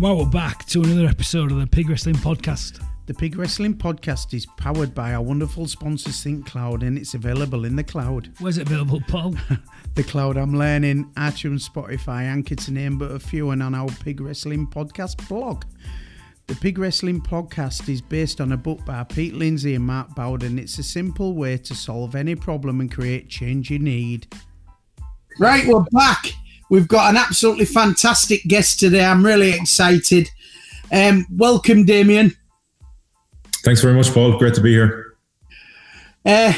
Well, we're back to another episode of the Pig Wrestling Podcast. The Pig Wrestling Podcast is powered by our wonderful sponsor Think Cloud and it's available in the cloud. Where's it available, Paul? the cloud I'm learning, iTunes, Spotify, Anchor to name but a few, and on our Pig Wrestling Podcast blog. The Pig Wrestling Podcast is based on a book by Pete Lindsay and Mark Bawden. It's a simple way to solve any problem and create change you need. Right, we're back. We've got an absolutely fantastic guest today. I'm really excited. Um, welcome, Damian. Thanks very much, Paul. Great to be here. Uh,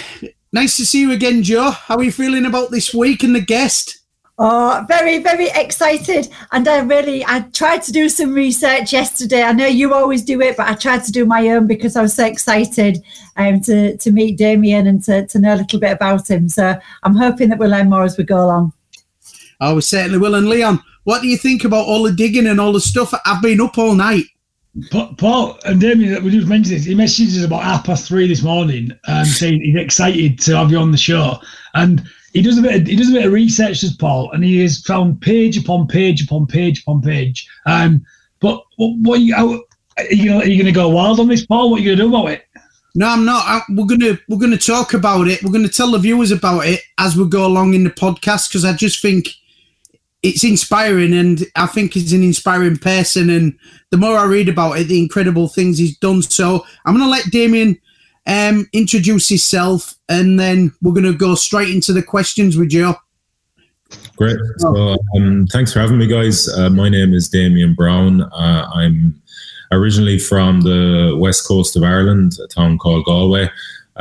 nice to see you again, Joe. How are you feeling about this week and the guest? Oh, very, very excited. And I really, I tried to do some research yesterday. I know you always do it, but I tried to do my own because I was so excited um, to, to meet Damian and to, to know a little bit about him. So I'm hoping that we'll learn more as we go along. Oh, we certainly will. And Leon, what do you think about all the digging and all the stuff? I've been up all night. Paul and Damian, we just mentioned this. He messaged us about half past three this morning, um, saying he's excited to have you on the show. And he does a bit. Of, he does a bit of research, as Paul, and he has found page upon page upon page upon page. Um, but what, what are you, how, are you, are you going to go wild on this, Paul? What are you going to do about it? No, I'm not. I, we're gonna we're gonna talk about it. We're gonna tell the viewers about it as we go along in the podcast because I just think it's inspiring and I think he's an inspiring person. And the more I read about it, the incredible things he's done. So I'm going to let Damian um, introduce himself and then we're going to go straight into the questions with you. Great. So, um, thanks for having me, guys. Uh, my name is Damian Browne. Uh, I'm originally from the west coast of Ireland, a town called Galway.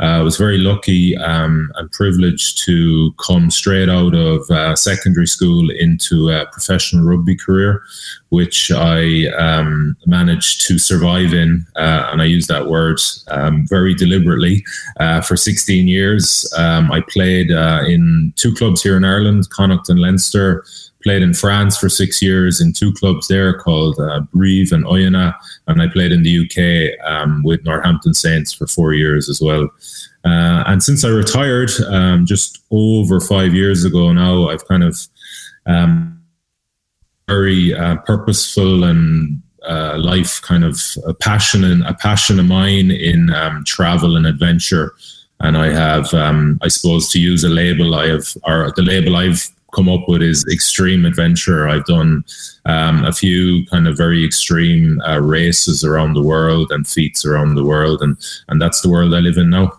Uh, I was very lucky um, and privileged to come straight out of uh, secondary school into a professional rugby career, which I um, managed to survive in. Uh, and I use that word um, very deliberately. Uh, for 16 years, um, I played uh, in two clubs here in Ireland, Connacht and Leinster played in France for six years in two clubs there called uh, Brive and Oyonnax, and I played in the UK um, with Northampton Saints for four years as well. Uh, and since I retired um, just over five years ago now, I've kind of um, very uh, purposeful and uh, life kind of a passion and a passion of mine in um, travel and adventure. And I have, um, I suppose, to use a label, I have, or the label I've come up with is extreme adventure. I've done um, a few kind of very extreme uh, races around the world and feats around the world, and and that's the world I live in now.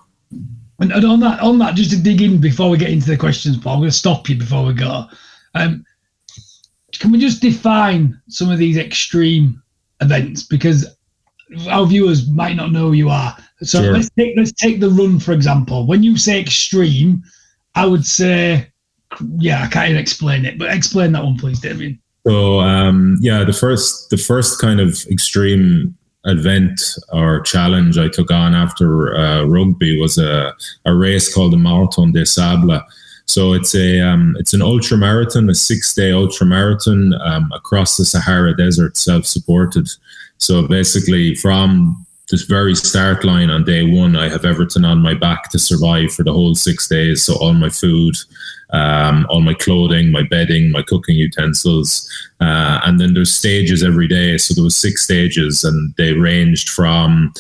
And, and on that, on that, just to dig in before we get into the questions, Paul, I'm going to stop you before we go. Um, can we just define some of these extreme events because our viewers might not know who you are. So sure. let's take let's take the run for example. When you say extreme, I would say yeah, I can't even explain it, but explain that one, please, Damian. So um, yeah, the first the first kind of extreme event or challenge I took on after uh, rugby was a, a race called the Marathon des Sables. So it's a um, it's an ultra marathon, a six day ultra marathon um, across the Sahara Desert, self supported. So basically, from this very start line on day one, I have Everton on my back to survive for the whole six days. So all my food, um, all my clothing, my bedding, my cooking utensils, uh, and then there's stages every day. So there was six stages, and they ranged from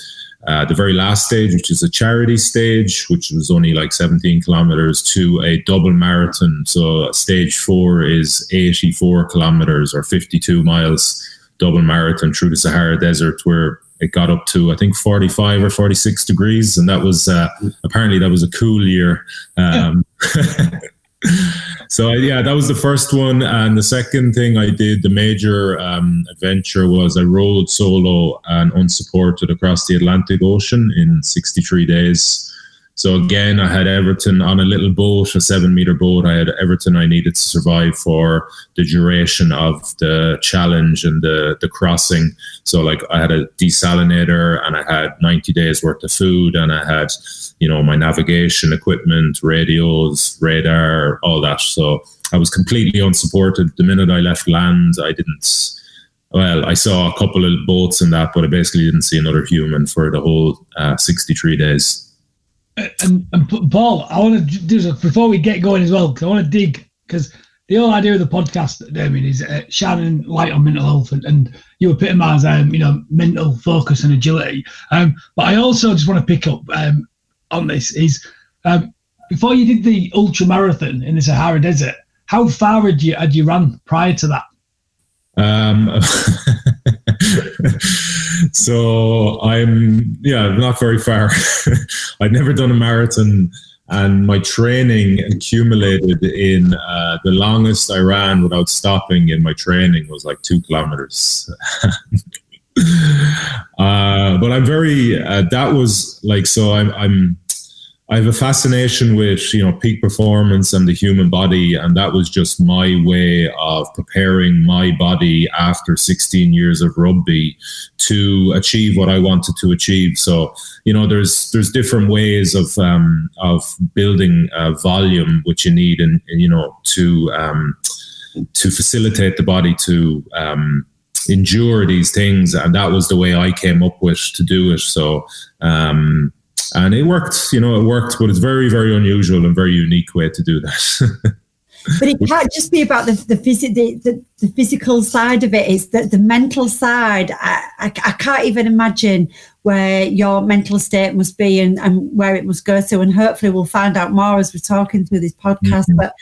uh, the very last stage, which is a charity stage, which was only like 17 kilometers, to a double marathon. So stage four is 84 kilometers or 52 miles double marathon through the Sahara Desert, where it got up to I think 45 or 46 degrees, and that was uh, apparently that was a cool year. Um, so yeah, that was the first one, and the second thing I did, the major um, adventure, was I rode solo and unsupported across the Atlantic Ocean in 63 days. So again, I had Everton on a little boat, a seven meter boat. I had Everton I needed to survive for the duration of the challenge and the, the crossing. So like I had a desalinator and I had 90 days worth of food and I had, you know, my navigation equipment, radios, radar, all that. So I was completely unsupported. The minute I left land, I didn't, well, I saw a couple of boats and that, but I basically didn't see another human for the whole uh, 63 days and, and Paul, I want to do this before we get going as well because I want to dig because the whole idea of the podcast, Damian, is uh, shining light on mental health, and, and you epitomise, um, you know, mental focus and agility. Um, but I also just want to pick up um, on this is um, before you did the ultra marathon in the Sahara Desert, how far had you had you run prior to that? Um, so I'm yeah, not very far. I'd never done a marathon, and my training accumulated in uh, the longest I ran without stopping in my training was like two kilometers. uh, but I'm very uh, that was like so I'm I'm I have a fascination with you know peak performance and the human body, and that was just my way of preparing my body after 16 years of rugby to achieve what I wanted to achieve. So you know, there's there's different ways of um, of building volume which you need, and you know to um, to facilitate the body to um, endure these things, and that was the way I came up with to do it. So. Um, and it worked. You know, it worked, but it's very, very unusual and very unique way to do that. but it can't just be about the the, phys- the, the, the, physical side of it. It's the, the mental side. I, I, I, can't even imagine where your mental state must be and, and where it must go to. And hopefully, we'll find out more as we're talking through this podcast. Mm-hmm. But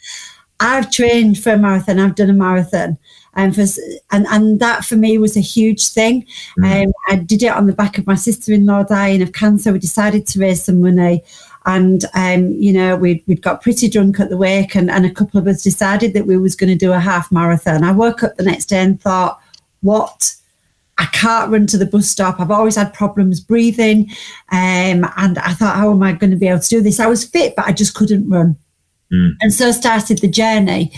I've trained for a marathon. I've done a marathon, and for and and that for me was a huge thing. Mm. Um, I did it on the back of my sister-in-law dying of cancer. We decided to raise some money, and um, you know we'd we'd got pretty drunk at the wake, and and a couple of us decided that we was going to do a half marathon. I woke up the next day and thought, what? I can't run to the bus stop. I've always had problems breathing. Um, and I thought, how am I going to be able to do this? I was fit, but I just couldn't run. Mm. And so started the journey.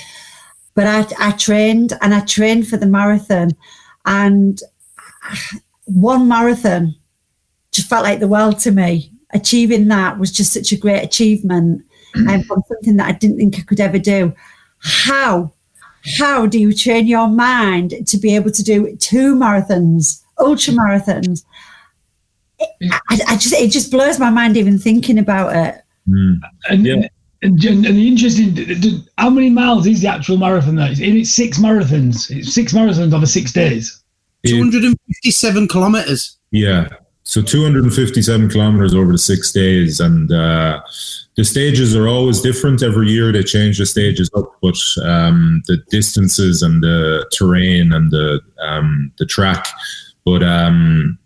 But I, I trained and I trained for the marathon. And one marathon just felt like the world to me. Achieving that was just such a great achievement and um, from something that I didn't think I could ever do. How? How do you train your mind to be able to do two marathons, ultra marathons? I, I just it just blows my mind even thinking about it. Mm. And yeah. And, and, the interesting, how many miles is the actual marathon? Though? It's six marathons. It's six marathons over six days. 257 kilometers. Yeah. So 257 kilometers over the six days. And uh, the stages are always different. Every year they change the stages up, but um, the distances and the terrain and the, um, the track. But um,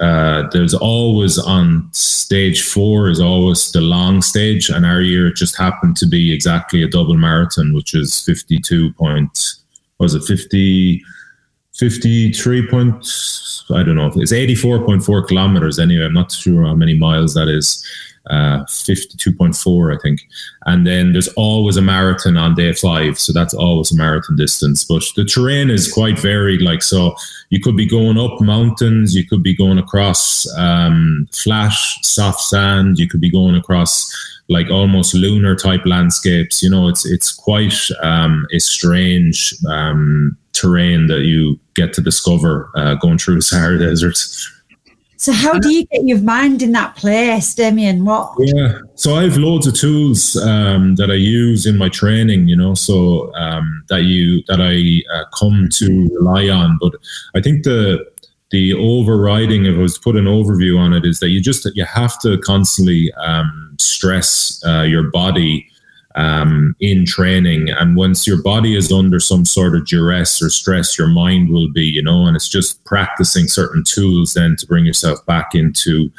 uh, there's always on stage four is always the long stage, and our year just happened to be exactly a double marathon, which is 52 point, was it 50, 53 point, I don't know, it's 84.4 kilometers anyway. I'm not sure how many miles that is uh, 52.4, I think. And then there's always a marathon on day five. So that's always a marathon distance. But the terrain is quite varied. Like, so you could be going up mountains, you could be going across um, flat, soft sand, you could be going across like almost lunar type landscapes. You know, it's it's quite um, a strange um, terrain that you get to discover uh, going through the Sahara Desert. So how do you get your mind in that place, Damian? What? Yeah, so I have loads of tools um, that I use in my training. You know, so um, that you that I uh, come to rely on. But I think the the overriding, if I was to put an overview on it, is that you just you have to constantly um, stress uh, your body um, in training. And once your body is under some sort of duress or stress, your mind will be, you know, and it's just practicing certain tools then to bring yourself back into,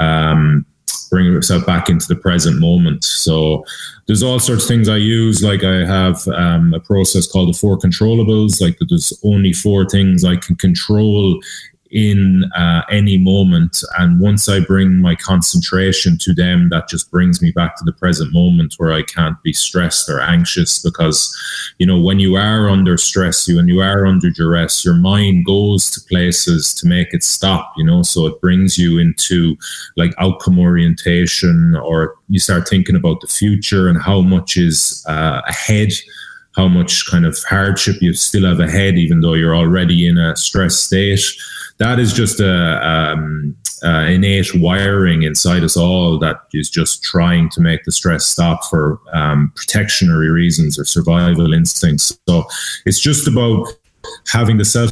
um, bring yourself back into the present moment. So there's all sorts of things I use. Like I have um, a process called the four controllables. Like there's only four things I can control in uh, any moment. And once I bring my concentration to them, that just brings me back to the present moment where I can't be stressed or anxious because, you know, when you are under stress, you when you are under duress, your mind goes to places to make it stop, you know, so it brings you into like outcome orientation or you start thinking about the future and how much is uh, ahead how much kind of hardship you still have ahead, even though you're already in a stress state that is just a um, uh, innate wiring inside us all that is just trying to make the stress stop for um, protectionary reasons or survival instincts. So it's just about having the self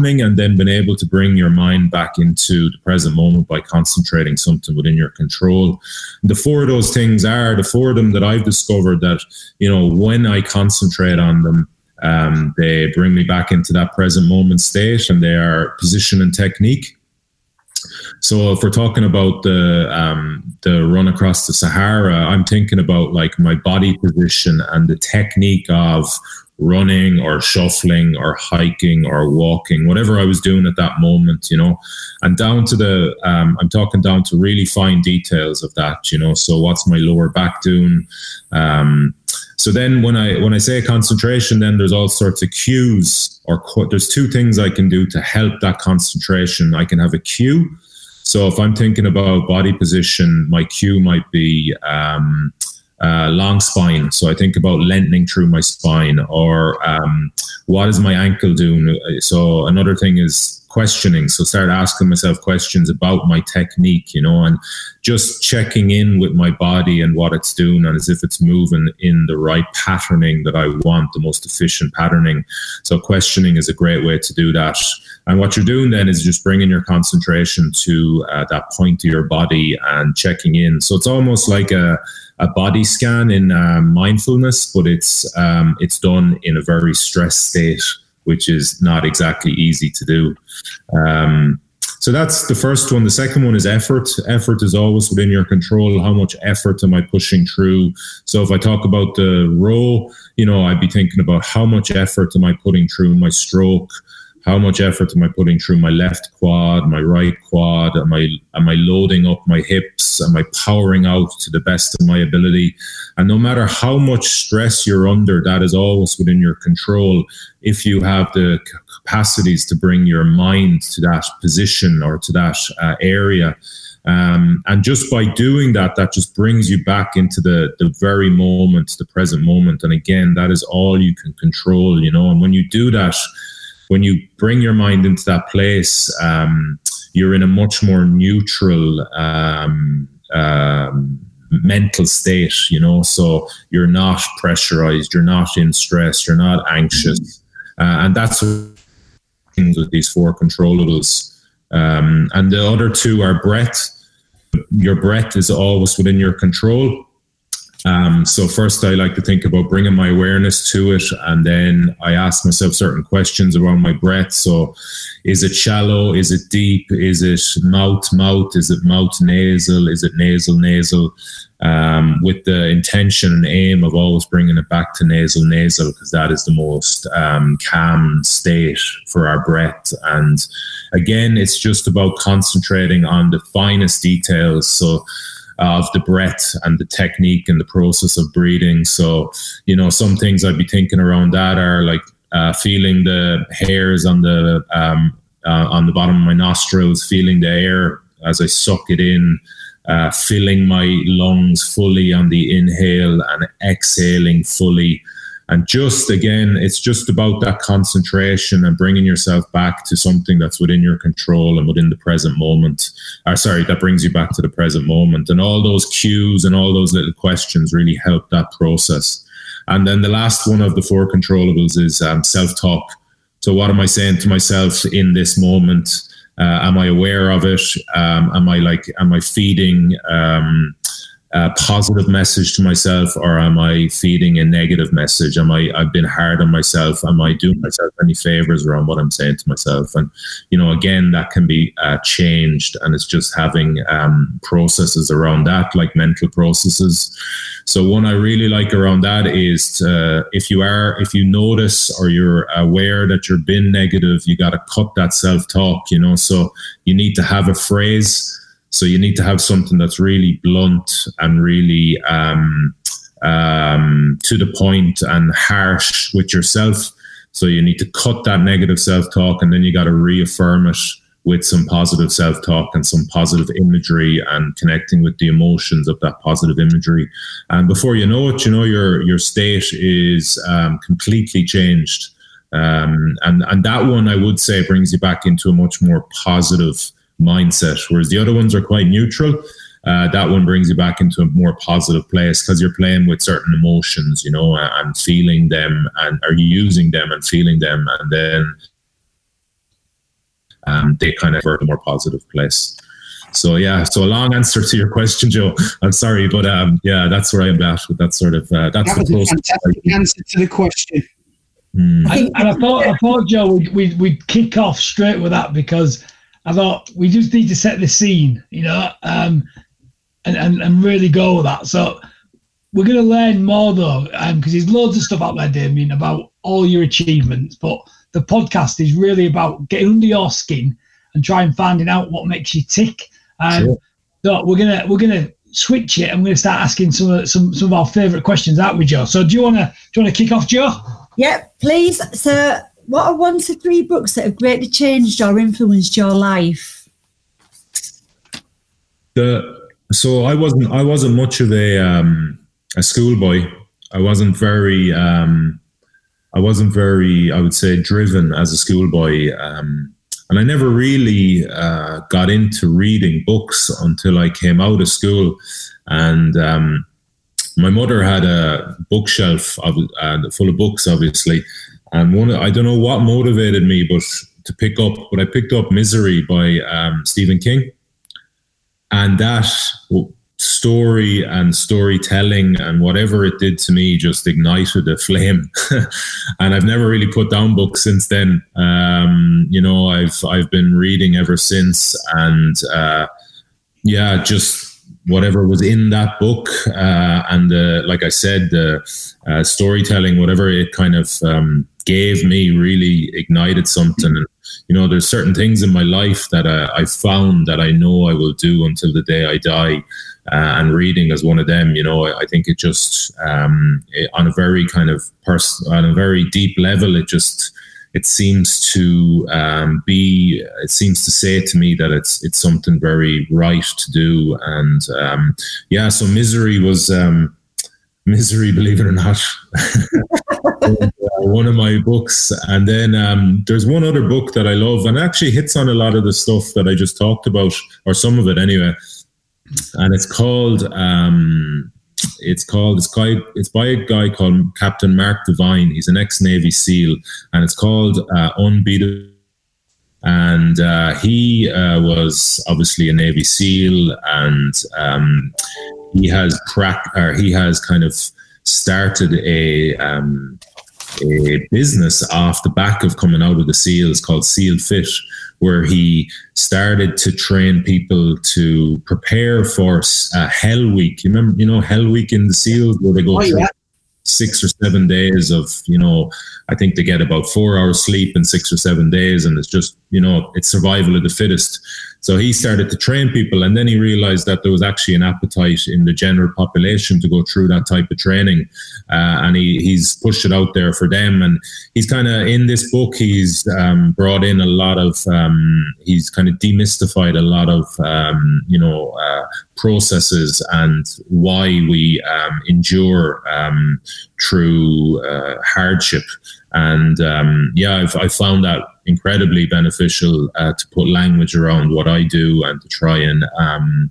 and then being able to bring your mind back into the present moment by concentrating something within your control. The four of those things are the four of them that I've discovered that, you know, when I concentrate on them, um, they bring me back into that present moment state and they are position and technique. So if we're talking about the um, the run across the Sahara, I'm thinking about like my body position and the technique of running or shuffling or hiking or walking, whatever I was doing at that moment, you know, and down to the, um, I'm talking down to really fine details of that, you know. So what's my lower back doing? Um, so then when I when I say concentration, then there's all sorts of cues or co- there's two things I can do to help that concentration. I can have a cue. So if I'm thinking about body position, my cue might be um, uh, long spine. So I think about lengthening through my spine, or um, what is my ankle doing? So another thing is questioning. So start asking myself questions about my technique, you know, and just checking in with my body and what it's doing, and as if it's moving in the right patterning that I want, the most efficient patterning. So questioning is a great way to do that. And what you're doing then is just bringing your concentration to uh, that point of your body and checking in. So it's almost like a a body scan in uh, mindfulness, but it's um, it's done in a very stressed state, which is not exactly easy to do. Um, so that's the first one. The second one is effort. Effort is always within your control. How much effort am I pushing through? So if I talk about the row, you know, I'd be thinking about how much effort am I putting through my stroke how much effort am I putting through my left quad, my right quad? Am I am I loading up my hips? Am I powering out to the best of my ability? And no matter how much stress you're under, that is always within your control. If you have the capacities to bring your mind to that position or to that uh, area. Um, and just by doing that, that just brings you back into the the very moment, the present moment. And again, that is all you can control, you know. And when you do that, when you bring your mind into that place, um, you're in a much more neutral um, um, mental state, you know. So you're not pressurized, you're not in stress, you're not anxious, uh, and that's things with these four controllables. Um, and the other two are breath. Your breath is always within your control. Um, so first, I like to think about bringing my awareness to it, and then I ask myself certain questions around my breath. So, is it shallow? Is it deep? Is it mouth mouth? Is it mouth nasal? Is it nasal nasal? Um, with the intention and aim of always bringing it back to nasal nasal because that is the most um, calm state for our breath. And again, it's just about concentrating on the finest details. So of the breath and the technique and the process of breathing. So, you know, some things I'd be thinking around that are like uh, feeling the hairs on the um, uh, on the bottom of my nostrils, feeling the air as I suck it in, uh, filling my lungs fully on the inhale and exhaling fully. And just again, it's just about that concentration and bringing yourself back to something that's within your control and within the present moment. Or sorry, that brings you back to the present moment. And all those cues and all those little questions really help that process. And then the last one of the four controllables is um, self talk. So, what am I saying to myself in this moment? Uh, am I aware of it? Um, am I like, am I feeding? Um, a positive message to myself or am I feeding a negative message? Am I, I've been hard on myself. Am I doing myself any favors around what I'm saying to myself? And, you know, again, that can be uh, changed and it's just having um, processes around that, like mental processes. So one I really like around that is to, if you are, if you notice or you're aware that you're being negative, you got to cut that self-talk, you know, so you need to have a phrase so you need to have something that's really blunt and really um, um, to the point and harsh with yourself. So you need to cut that negative self talk and then you got to reaffirm it with some positive self talk and some positive imagery and connecting with the emotions of that positive imagery. And before you know it, you know, your, your state is um, completely changed. Um, and and that one I would say brings you back into a much more positive mindset, whereas the other ones are quite neutral. Uh, that one brings you back into a more positive place because you're playing with certain emotions, you know, and feeling them, and are using them and feeling them, and then um, they kind of are a more positive place. So yeah, so a long answer to your question, Joe. I'm sorry, but um, yeah, that's where I'm at with that sort of. Uh, that's that was a fantastic answer to the question. Mm. And, and, I thought, I thought, Joe, we'd, we'd, we'd kick off straight with that because I thought we just need to set the scene, you know, um, and, and, and really go with that. So we're going to learn more though, because um, there's loads of stuff out there, Damian, about all your achievements. But the podcast is really about getting under your skin and trying finding out what makes you tick. Um, sure. So we're gonna we're gonna switch it. I'm gonna start asking some of some some of our favourite questions out with Joe. So do you wanna do you wanna kick off, Joe? Yeah, please. So, what are one to three books that have greatly changed or influenced your life? The so I wasn't I wasn't much of a um, a schoolboy. I wasn't very um, I wasn't very I would say driven as a schoolboy. Um, and I never really uh, got into reading books until I came out of school. And um, my mother had a bookshelf of, uh, full of books, obviously. And one, I don't know what motivated me, but to pick up, but I picked up Misery by um, Stephen King, and that story and storytelling and whatever it did to me just ignited a flame. And i've never really put down books since then. Um, you know i've i've been reading ever since and uh, yeah just whatever was in that book uh, and uh, like I said, the uh, storytelling, whatever it kind of um, gave me, really ignited something. And you know, there's certain things in my life that I, I found that I know I will do until the day I die. Uh, and reading is one of them. You know, I, I think it just um, it, on a very kind of person on a very deep level, it just it seems to um, be it seems to say to me that it's it's something very right to do and um, yeah so misery was um, misery believe it or not uh, one of my books and then um, there's one other book that i love and actually hits on a lot of the stuff that i just talked about or some of it anyway and it's called um, it's called it's guy it's by a guy called Captain Mark Divine. He's an ex Navy SEAL, and it's called uh, Unbeatable. And uh, he uh, was obviously a Navy SEAL, and um, he has crack or he has kind of started a um, a business off the back of coming out of the SEALs called SEAL Fit where he started to train people to prepare for uh, Hell Week. You remember, you know, Hell Week in the SEALs where they go oh, yeah. Six or seven days of, you know, I think they get about four hours sleep in six or seven days, and it's just, you know, it's survival of the fittest. So he started to train people, and then he realized that there was actually an appetite in the general population to go through that type of training, uh, and he, he's pushed it out there for them. And he's kind of in this book, he's um, brought in a lot of, um, he's kind of demystified a lot of, um, you know, uh, processes and why we um, endure um, through uh, hardship. And um, yeah, I've, I found that incredibly beneficial uh, to put language around what I do and to try and um,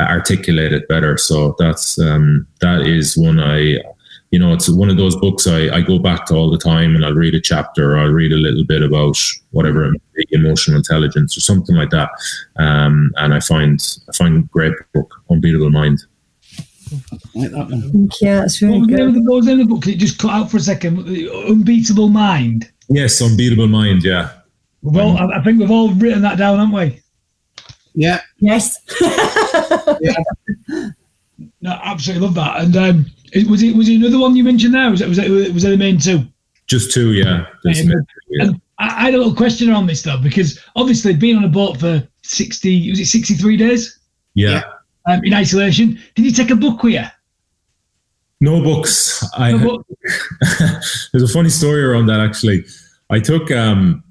articulate it better. So that's um, that is one I, you know, it's one of those books I, I go back to all the time, and I'll read a chapter, or I'll read a little bit about whatever emotional intelligence or something like that, um, and I find I find great book, Unbeatable Mind. Like that one. Thank you. That's really what good. What was in the book? Can you just cut out for a second? Unbeatable Mind. Yes, Unbeatable Mind. Yeah. Well, um, I think we've all written that down, haven't we? Yeah. Yes. yeah. No, absolutely love that. And um, was it was it another one you mentioned there? Was it was it was it the main two? Just two, yeah. And, yeah. I had a little question on this though, because obviously being on a boat for sixty was it sixty three days? Yeah. yeah um, in isolation. Did you take a book with you? No books. I book. there's a funny story around that actually. I took um,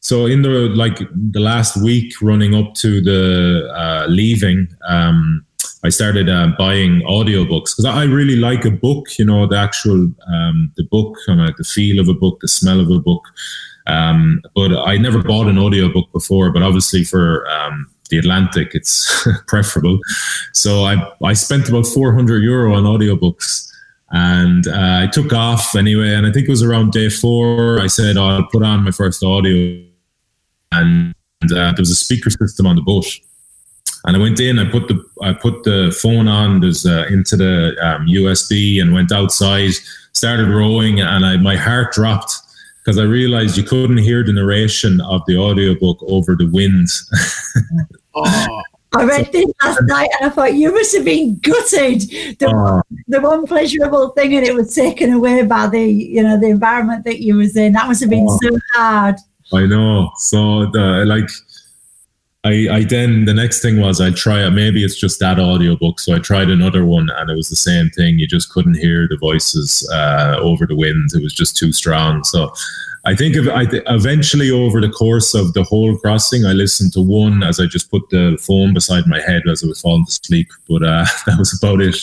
so in the like the last week running up to the uh, leaving, um, I started uh, buying audiobooks because I really like a book. You know, the actual um, the book, kind of like the feel of a book, the smell of a book. Um, but I never bought an audiobook before. But obviously, for um, the Atlantic, it's preferable. So I I spent about 400 euro on audiobooks. And uh, I took off anyway, and I think it was around day four. I said, oh, I'll put on my first audio, and uh, there was a speaker system on the boat. And I went in, I put the I put the phone on, there's uh, into the um, USB, and went outside, started rowing, and I, my heart dropped because I realized you couldn't hear the narration of the audiobook over the wind. Oh, I read this last night and I thought you must have been gutted. The, Oh. the one pleasurable thing and it was taken away by the you know the environment that you was in. That must have been Oh. so hard. I know. So the like I I then the next thing was I try it. Maybe it's just that audiobook. So I tried another one and it was the same thing. You just couldn't hear the voices uh, over the wind. It was just too strong. So I think if I th- eventually over the course of the whole crossing, I listened to one as I just put the phone beside my head as I was falling to sleep. But uh, that was about it.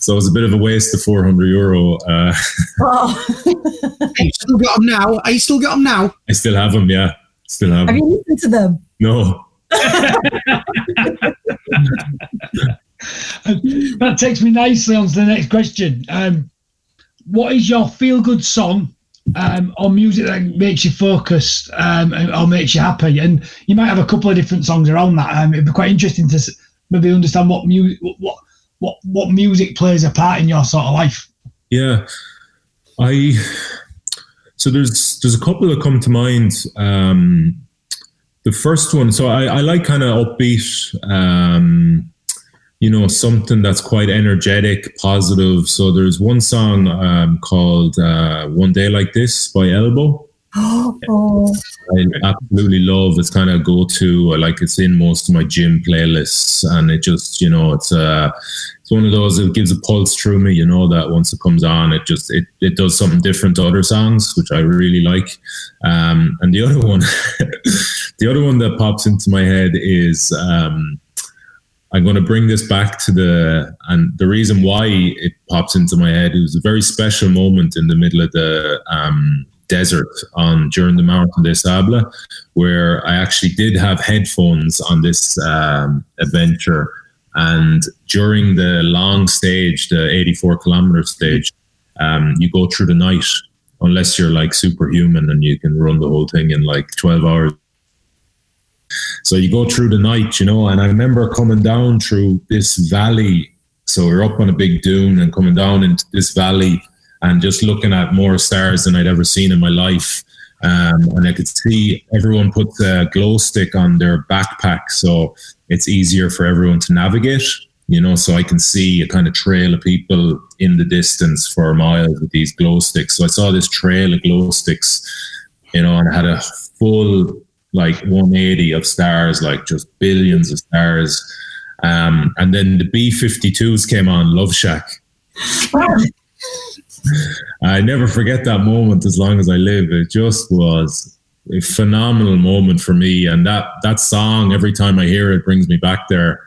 So it was a bit of a waste of 400 euro. Uh, Oh, Are you still got them now? Are you still got them now? I still have them. Yeah, still have have them. you listened to them? No. that takes me nicely on to the next question. Um, what is your feel good song um, or music that makes you focused um, or makes you happy? And you might have a couple of different songs around that. Um, it'd be quite interesting to maybe understand what music what what what music plays a part in your sort of life. Yeah, I. So there's there's a couple that come to mind. Um, the first one, so I, I like kind of upbeat, um, you know, something that's quite energetic, positive. So there's one song um, called uh, "One Day Like This" by Elbow. Oh, I absolutely love. It's kind of go to like it's in most of my gym playlists, and it just you know it's uh it's one of those that gives a pulse through me. You know that once it comes on, it just it it does something different to other songs, which I really like. Um, and the other one, the other one that pops into my head is um. I'm going to bring this back to the and the reason why it pops into my head. Was a very special moment in the middle of the um, desert on during the Marathon des Sables, where I actually did have headphones on this um, adventure. And during the long stage, the 84 kilometer stage, um, you go through the night, unless you're like superhuman and you can run the whole thing in like 12 hours. So you go through the night, you know, and I remember coming down through this valley. So we're up on a big dune and coming down into this valley and just looking at more stars than I'd ever seen in my life. Um, and I could see everyone put a glow stick on their backpack, so it's easier for everyone to navigate. You know, so I can see a kind of trail of people in the distance for miles with these glow sticks. So I saw this trail of glow sticks, you know, and I had a full like 180 of stars, like just billions of stars. Um, and then the B 52s came on, Love Shack. I never forget that moment as long as I live. It just was a phenomenal moment for me. And that, that song, every time I hear it, brings me back there.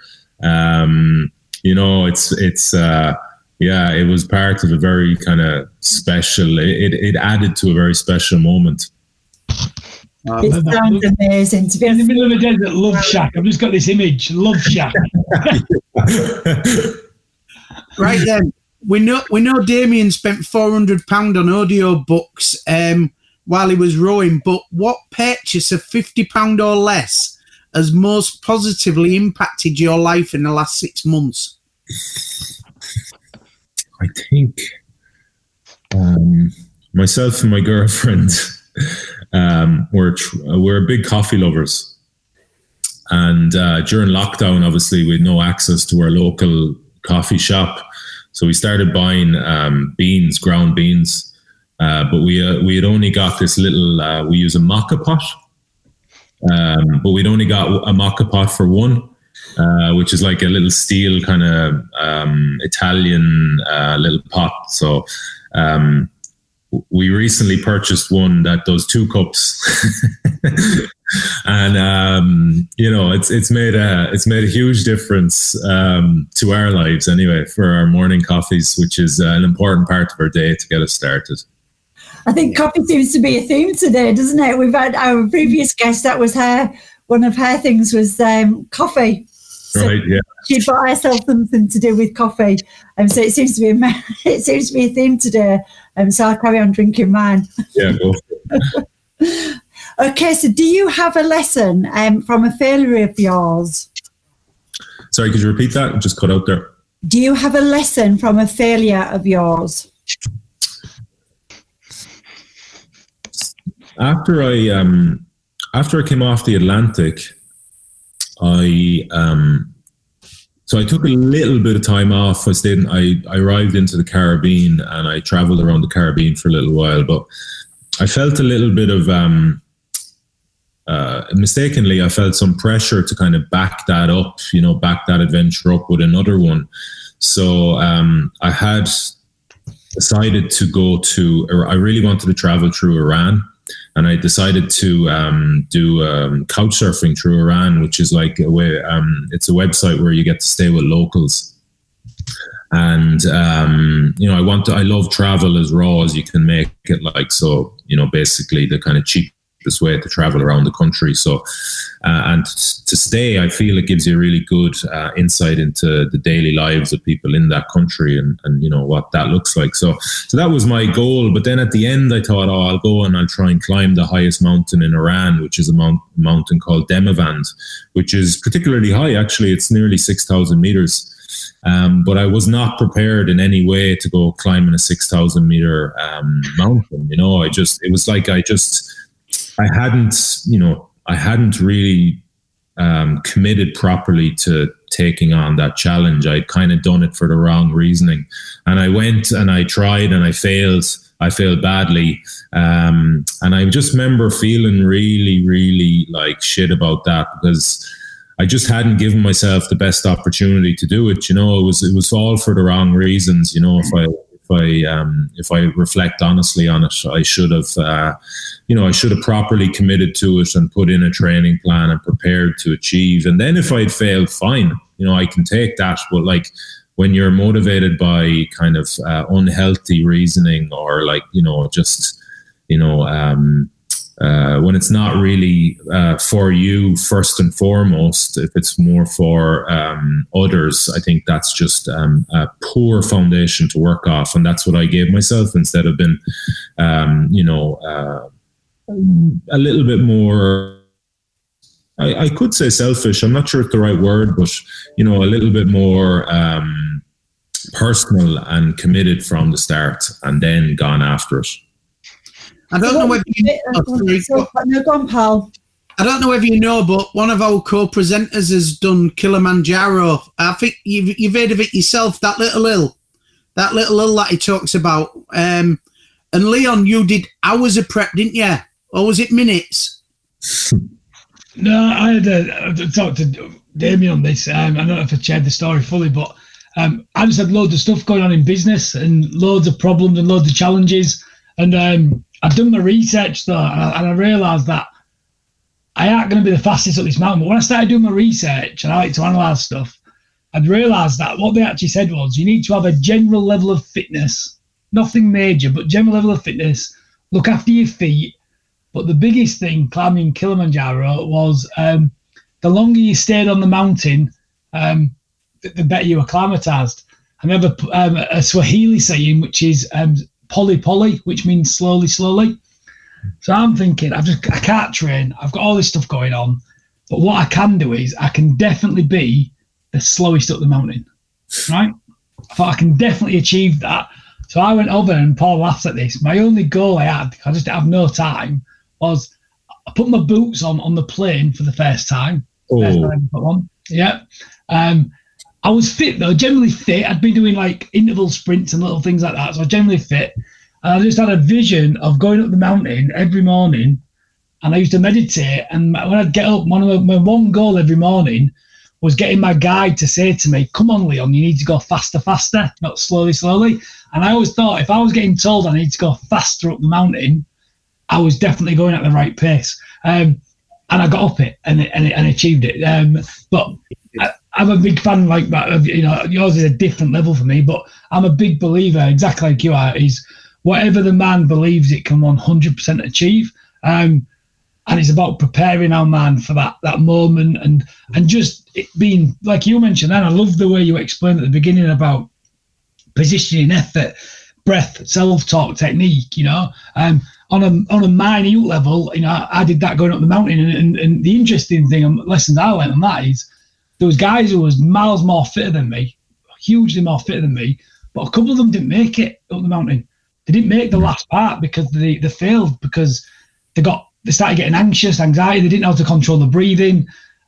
Um, you know, it's, it's, uh, yeah, it was part of a very kind of special, it, it, it added to a very special moment. it sounds amazing. To be In the middle of a desert, Love Shack. I've just got this image, Love Shack. Right then, we know we know Damian spent four hundred pound on audio books um, while he was rowing. But what purchase of fifty pound or less has most positively impacted your life in the last six months? I think um, myself and my girlfriend um, we're tr- we're big coffee lovers, and uh, during lockdown, obviously, we had no access to our local coffee shop, so we started buying um, beans, ground beans. Uh, but we uh, we had only got this little. Uh, we use a moka pot, um, but we'd only got a moka pot for one. Uh, which is like a little steel kind of um, Italian uh, little pot. So um, we recently purchased one that does two cups. and um, you know it's it's made a it's made a huge difference um, to our lives anyway for our morning coffees, which is an important part of our day to get us started. I think coffee seems to be a theme today, doesn't it? We've had our previous guest that was her one of her things was um, coffee. So right. Yeah. She bought herself something to do with coffee, and um, so it seems to be a it seems to be a theme today. Um, so I'll carry on drinking mine. Yeah. okay. So, do you have a lesson um, from a failure of yours? Sorry, could you repeat that? I Just cut out there. Do you have a lesson from a failure of yours? After I um, after I came off the Atlantic, I um, so I took a little bit of time off. I stayed. In, I I arrived into the Caribbean and I travelled around the Caribbean for a little while, but I felt a little bit of um, uh, mistakenly. I felt some pressure to kind of back that up. You know, back that adventure up with another one. So um, I had decided to go to. I really wanted to travel through Iran and I decided to um, do um, couch surfing through Iran, which is like a way. Um, it's a website where you get to stay with locals. And um, you know, I want to. I love travel as raw as you can make it. Like so, you know, basically the kind of cheap this way to travel around the country. So, uh, and to stay, I feel it gives you a really good uh, insight into the daily lives of people in that country and, and, you know, what that looks like. So, so that was my goal. But then at the end, I thought, oh, I'll go and I'll try and climb the highest mountain in Iran, which is a mount, mountain called Demavand, which is particularly high. Actually, it's nearly 6,000 meters. Um, but I was not prepared in any way to go climbing a 6,000 meter um, mountain. You know, I just, it was like I just, I hadn't, you know, I hadn't really um, committed properly to taking on that challenge. I'd kind of done it for the wrong reasoning, and I went and I tried and I failed. I failed badly, um, and I just remember feeling really, really like shit about that because I just hadn't given myself the best opportunity to do it. You know, it was it was all for the wrong reasons. You know, if I if I um, if I reflect honestly on it, I should have, uh, you know, I should have properly committed to it and put in a training plan and prepared to achieve. And then if I'd failed, fine, you know, I can take that. But like when you're motivated by kind of uh, unhealthy reasoning or like you know just you know um, uh, when it's not really uh, for you first and foremost, if it's more for um, others, I think that's just um, a poor foundation to work off, and that's what I gave myself instead of being, um, you know, uh, a little bit more. I, I, could say selfish. I'm not sure it's the right word, but you know, a little bit more um, personal and committed from the start, and then gone after it. I don't know whether you know, no, go on, Paul. I don't know whether you know, but one of our co-presenters has done Kilimanjaro. I think you've, you've heard of it yourself. That little hill, that little hill that he talks about. Um, and Leon, you did hours of prep, didn't you? Or was it minutes? No, I had to talk to Damian on this. Um, I don't know if I shared the story fully, but um, I just had loads of stuff going on in business and loads of problems and loads of challenges. And um, I've done my research though, and I, I realised that I aren't going to be the fastest up this mountain. But when I started doing my research and I like to analyse stuff, I'd realised that what they actually said was you need to have a general level of fitness, nothing major, but general level of fitness. Look after your feet. But the biggest thing climbing Kilimanjaro was um, the longer you stayed on the mountain, um, the, the, better you acclimatized. I remember um, a Swahili saying, which is Pole Pole, which means slowly, slowly. So I'm thinking, I've just I can't train. I've got all this stuff going on, but what I can do is I can definitely be the slowest up the mountain, right? I thought I can definitely achieve that. So I went over and Paul laughs at this. My only goal I had, I just have no time, was I put my boots on on the plane for the first time. Oh. First time I put one. Yeah. Um, I was fit though, generally fit. I'd been doing like interval sprints and little things like that. So I was generally fit. And I just had a vision of going up the mountain every morning. And I used to meditate. And when I'd get up, one of my, one goal every morning was getting my guide to say to me, "Come on, Leon, you need to go faster, faster, not slowly, slowly." And I always thought if I was getting told I need to go faster up the mountain, I was definitely going at the right pace. Um, and I got up it and and, and achieved it. Um, but I, am a big fan like that. Of, you know, yours is a different level for me, but I'm a big believer, exactly like you are. Is whatever the man believes it can 100% achieve. Um, and it's about preparing our man for that that moment and and just being like you mentioned and I love the way you explained at the beginning about positioning effort breath self-talk technique you know um on a on a minute level you know I, I did that going up the mountain and, and, and the interesting thing lessons I learned on that is there was guys who was miles more fitter than me hugely more fitter than me but a couple of them didn't make it up the mountain they didn't make the last part because they, they failed because they got they started getting anxious, anxiety. They didn't know how to control the breathing.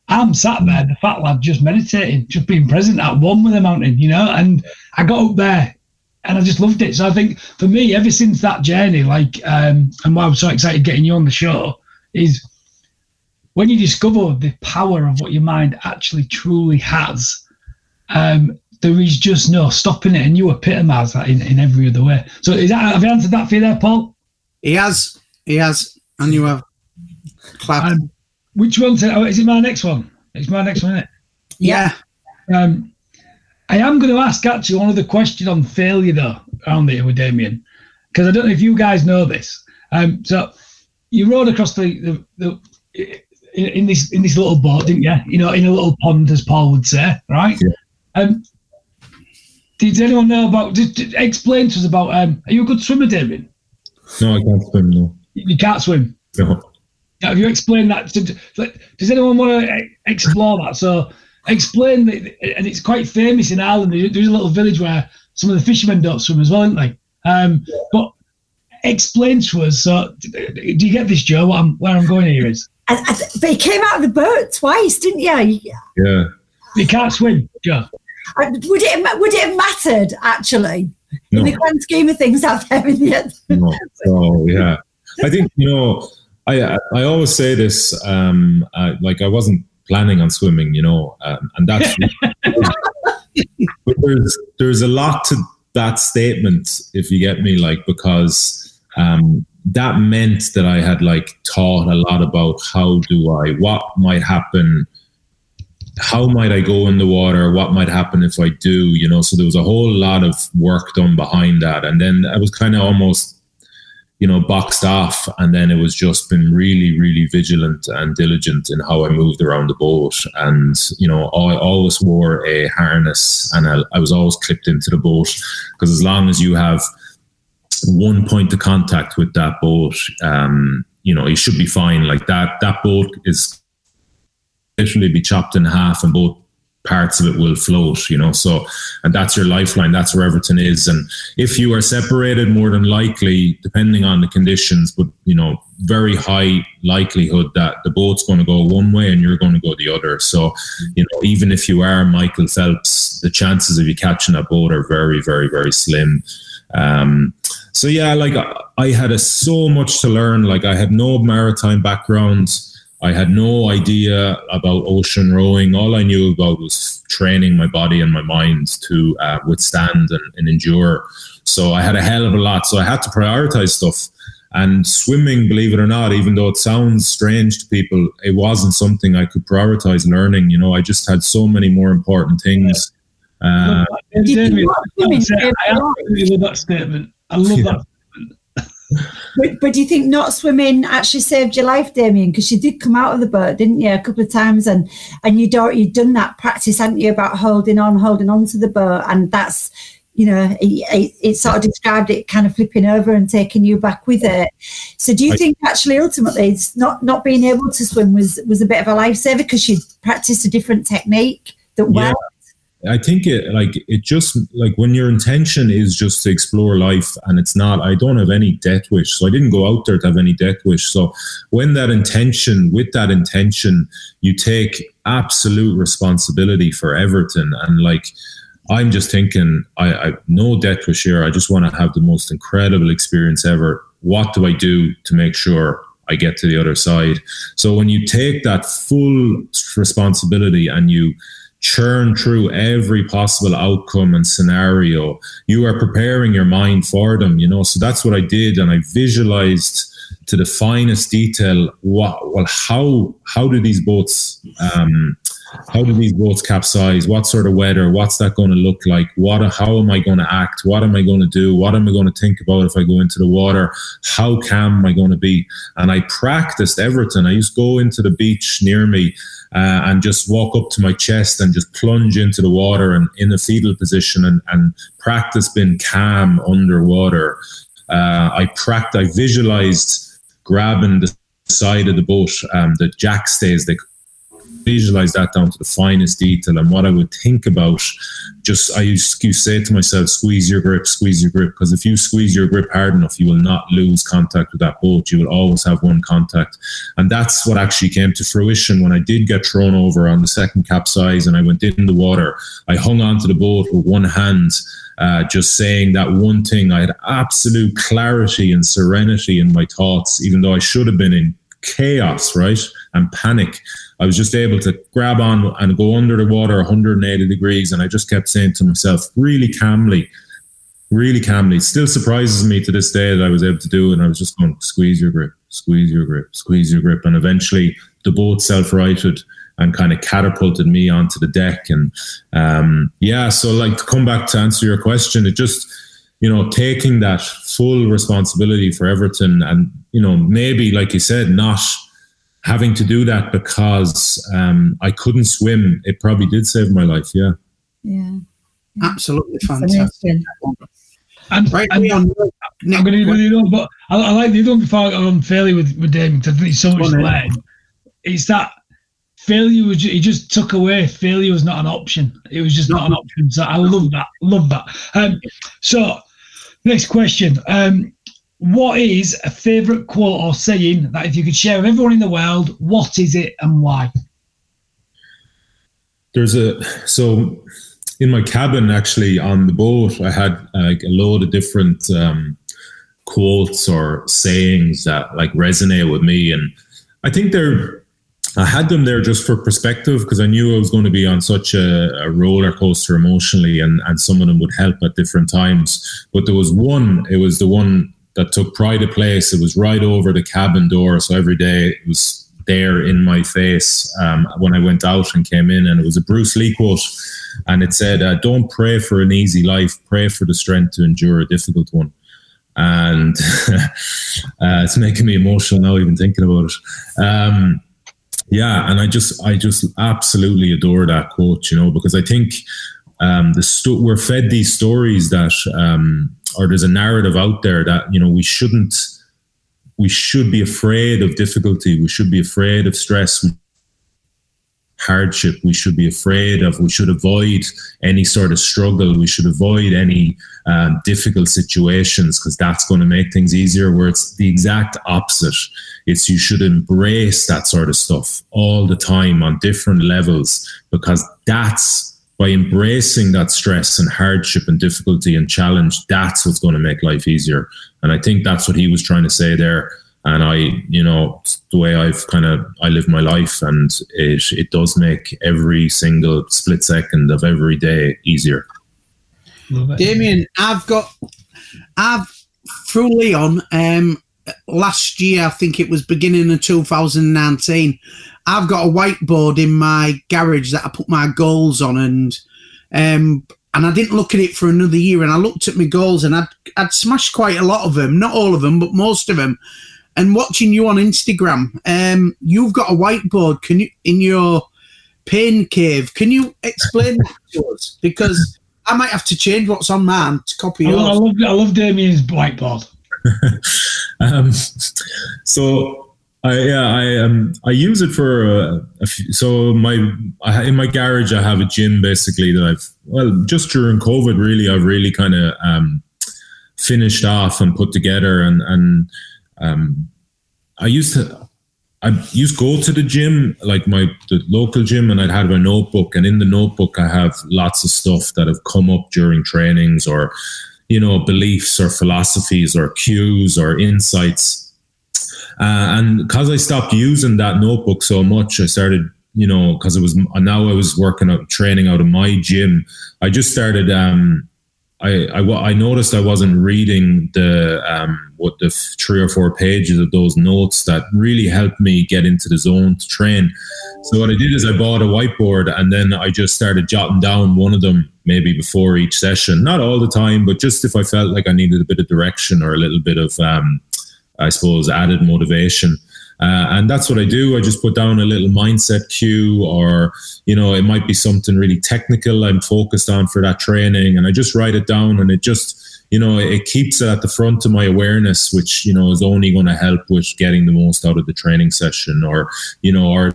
I'm sat there, the fat lad, just meditating, just being present at one with the mountain, you know. And I got up there, and I just loved it. So I think for me, ever since that journey, like, um, and why I'm so excited getting you on the show is when you discover the power of what your mind actually truly has. Um, there is just no stopping it, and you epitomise that in, in every other way. So, is that have you answered that for you there, Paul? He has, he has, and you have. Clap. Um, which one? Oh, is it my next one? It's my next one, isn't it? Yeah. Um, I am going to ask actually one other question on failure though around here with Damian, because I don't know if you guys know this. Um, so you rode across the, the, the in, in, this in this little boat, didn't you? You know, in a little pond, as Paul would say, right? Yeah. Um, did anyone know about? Just, explain to us about. Um, are you a good swimmer, Damian? No, I can't swim. No, you can't swim. No. Have you explained that? To, does anyone want to explore that? So explain that, and it's quite famous in Ireland. There's a little village where some of the fishermen don't swim as well, aren't they? Um, but explain to us. So, do you get this, Joe? What I'm, where I'm going here is. I, I, but you came out of the boat twice, didn't you? Yeah. You can't swim, Yeah. Would it would it have mattered actually no. in the grand scheme of things out there in the No. Oh yeah. I think you know I I always say this, um, uh, like I wasn't planning on swimming, you know, um, and that's. but there's there's a lot to that statement, if you get me, like because um, that meant that I had like taught a lot about how do I, what might happen, how might I go in the water, what might happen if I do, you know. So there was a whole lot of work done behind that, and then I was kind of almost you know, boxed off. And then it was just been really, really vigilant and diligent in how I moved around the boat. And, you know, I always wore a harness and I, I was always clipped into the boat because as long as you have one point of contact with that boat, um, you know, you should be fine. Like that, that boat is literally be chopped in half and both parts of it will float, you know. So, and that's your lifeline. That's where everything is. And if you are separated, more than likely, depending on the conditions, but you know, very high likelihood that the boat's going to go one way and you're going to go the other. So, you know, even if you are Michael Phelps, the chances of you catching a boat are very, very, very slim. Um, so yeah, like I had a, so much to learn. Like I had no maritime background. I had no idea about ocean rowing. All I knew about was training my body and my mind to uh, withstand and, and, endure. So I had a hell of a lot. So I had to prioritize stuff. And swimming, believe it or not, even though it sounds strange to people, it wasn't something I could prioritize learning. You know, I just had so many more important things. Uh, I absolutely love that statement. I love yeah. that but, but do you think not swimming actually saved your life, Damian? Because you did come out of the boat, didn't you, a couple of times, and and you don't you've done that practice, hadn't you, about holding on, holding on to the boat, and that's you know it, it, sort of described it kind of flipping over and taking you back with it. So do you I, think actually ultimately it's not not being able to swim was was a bit of a lifesaver because you practiced a different technique that yeah. worked? I think it like it just like when your intention is just to explore life and it's not, I don't have any death wish. So I didn't go out there to have any death wish. So when that intention, with that intention, you take absolute responsibility for everything. And like I'm just thinking, I, I no death wish here. I just want to have the most incredible experience ever. What do I do to make sure I get to the other side? So when you take that full responsibility and you churn through every possible outcome and scenario. You are preparing your mind for them, you know. So that's what I did, and I visualized to the finest detail. What, well, how how do these boats um, how do these boats capsize? What sort of weather? What's that going to look like? What? How am I going to act? What am I going to do? What am I going to think about if I go into the water? How calm am I going to be? And I practiced everything. I used to go into the beach near me uh, and just walk up to my chest and just plunge into the water and in a fetal position and, and practice being calm underwater. Uh, I practiced. I visualized grabbing the side of the boat, um, the jack stays they visualize that down to the finest detail and what I would think about. Just I used to say to myself, squeeze your grip, squeeze your grip, because if you squeeze your grip hard enough, you will not lose contact with that boat. You will always have one contact, and that's what actually came to fruition when I did get thrown over on the second capsize and I went in the water. I hung onto the boat with one hand. Uh, just saying that one thing, I had absolute clarity and serenity in my thoughts, even though I should have been in chaos, right? And panic. I was just able to grab on and go under the water 180 degrees. And I just kept saying to myself, really calmly, really calmly. Still surprises me to this day that I was able to do it. And I was just going, squeeze your grip, squeeze your grip, squeeze your grip. And eventually the boat self righted and kind of catapulted me onto the deck. And um, yeah, so like to come back to answer your question, it just, you know, taking that full responsibility for everything and, you know, maybe, like you said, not having to do that because um, I couldn't swim, it probably did save my life. Yeah. Yeah. Absolutely fantastic. And, right, and I'm going to do the other, but I, I, like the other one before I go on failure with, with Damian because I think it's so much learn. It's that failure was he just took away failure was not an option. It was just not, not an option. So I love that. Love that. Um, so next question. Um, what is a favorite quote or saying that if you could share with everyone in the world, what is it and why? There's a so in my cabin actually on the boat, I had like a load of different um, quotes or sayings that like resonate with me, and I think they're. I had them there just for perspective because I knew I was going to be on such a, a roller coaster emotionally, and and some of them would help at different times. But there was one. It was the one that took pride of place. It was right over the cabin door. So every day it was there in my face um, when I went out and came in. And it was a Bruce Lee quote. And it said, uh, Don't pray for an easy life, pray for the strength to endure a difficult one. And uh, it's making me emotional now, even thinking about it. Um, yeah, and I just, I just absolutely adore that quote, you know, because I think um, the sto- we're fed these stories that um, or there's a narrative out there that you know we shouldn't we should be afraid of difficulty we should be afraid of stress hardship we should be afraid of we should avoid any sort of struggle we should avoid any um, difficult situations because that's going to make things easier where it's the exact opposite. It's you should embrace that sort of stuff all the time on different levels because that's by embracing that stress and hardship and difficulty and challenge, that's what's going to make life easier. And I think that's what he was trying to say there. And I, you know, the way I've kind of I live my life, and it it does make every single split second of every day easier. Damian, I've got, I've through Leon, um, last year I think it was beginning of 2019. I've got a whiteboard in my garage that I put my goals on, and um, and I didn't look at it for another year. And I looked at my goals, and I'd I'd smashed quite a lot of them, not all of them, but most of them. And watching you on Instagram, um, you've got a whiteboard. Can you in your pain cave? Can you explain that to us? Because I might have to change what's on mine to copy I, yours. I love I love Damian's whiteboard. um, so I, yeah, I um I use it for uh, a few, so my I, in my garage I have a gym basically that I've well just during COVID really I've really kind of um finished off and put together and and um I used to I used to go to the gym like my the local gym and I'd have a notebook and in the notebook I have lots of stuff that have come up during trainings or you know beliefs or philosophies or cues or insights uh, and because I stopped using that notebook so much, I started you know, because it was now I was working out training out of my gym. I just started. Um, I, I, I noticed I wasn't reading the um, what the three or four pages of those notes that really helped me get into the zone to train. So what I did is I bought a whiteboard and then I just started jotting down one of them maybe before each session, not all the time, but just if I felt like I needed a bit of direction or a little bit of um, I suppose added motivation. Uh, and that's what I do. I just put down a little mindset cue, or you know, it might be something really technical I'm focused on for that training, and I just write it down, and it just you know it keeps it at the front of my awareness, which you know is only going to help with getting the most out of the training session, or you know, or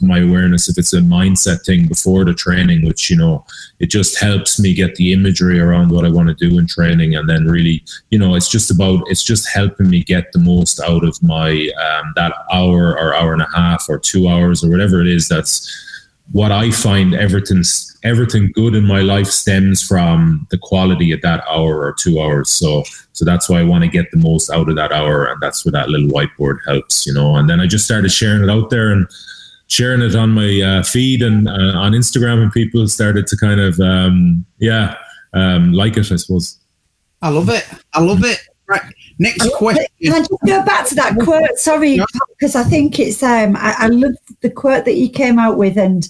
my awareness if it's a mindset thing before the training which you know it just helps me get the imagery around what i want to do in training and then really you know it's just about it's just helping me get the most out of my um, that hour or hour and a half or two hours or whatever it is that's what i find everything's everything good in my life stems from the quality of that hour or two hours. So so that's why i want to get the most out of that hour and that's where that little whiteboard helps you know and then i just started sharing it out there and sharing it on my uh, feed and uh, on Instagram, and people started to kind of, um, yeah, um, like it, I suppose. I love it. I love it. Right. Next question. Can I just go back to that quote? Sorry, because I think it's um I, I love the quote that you came out with, and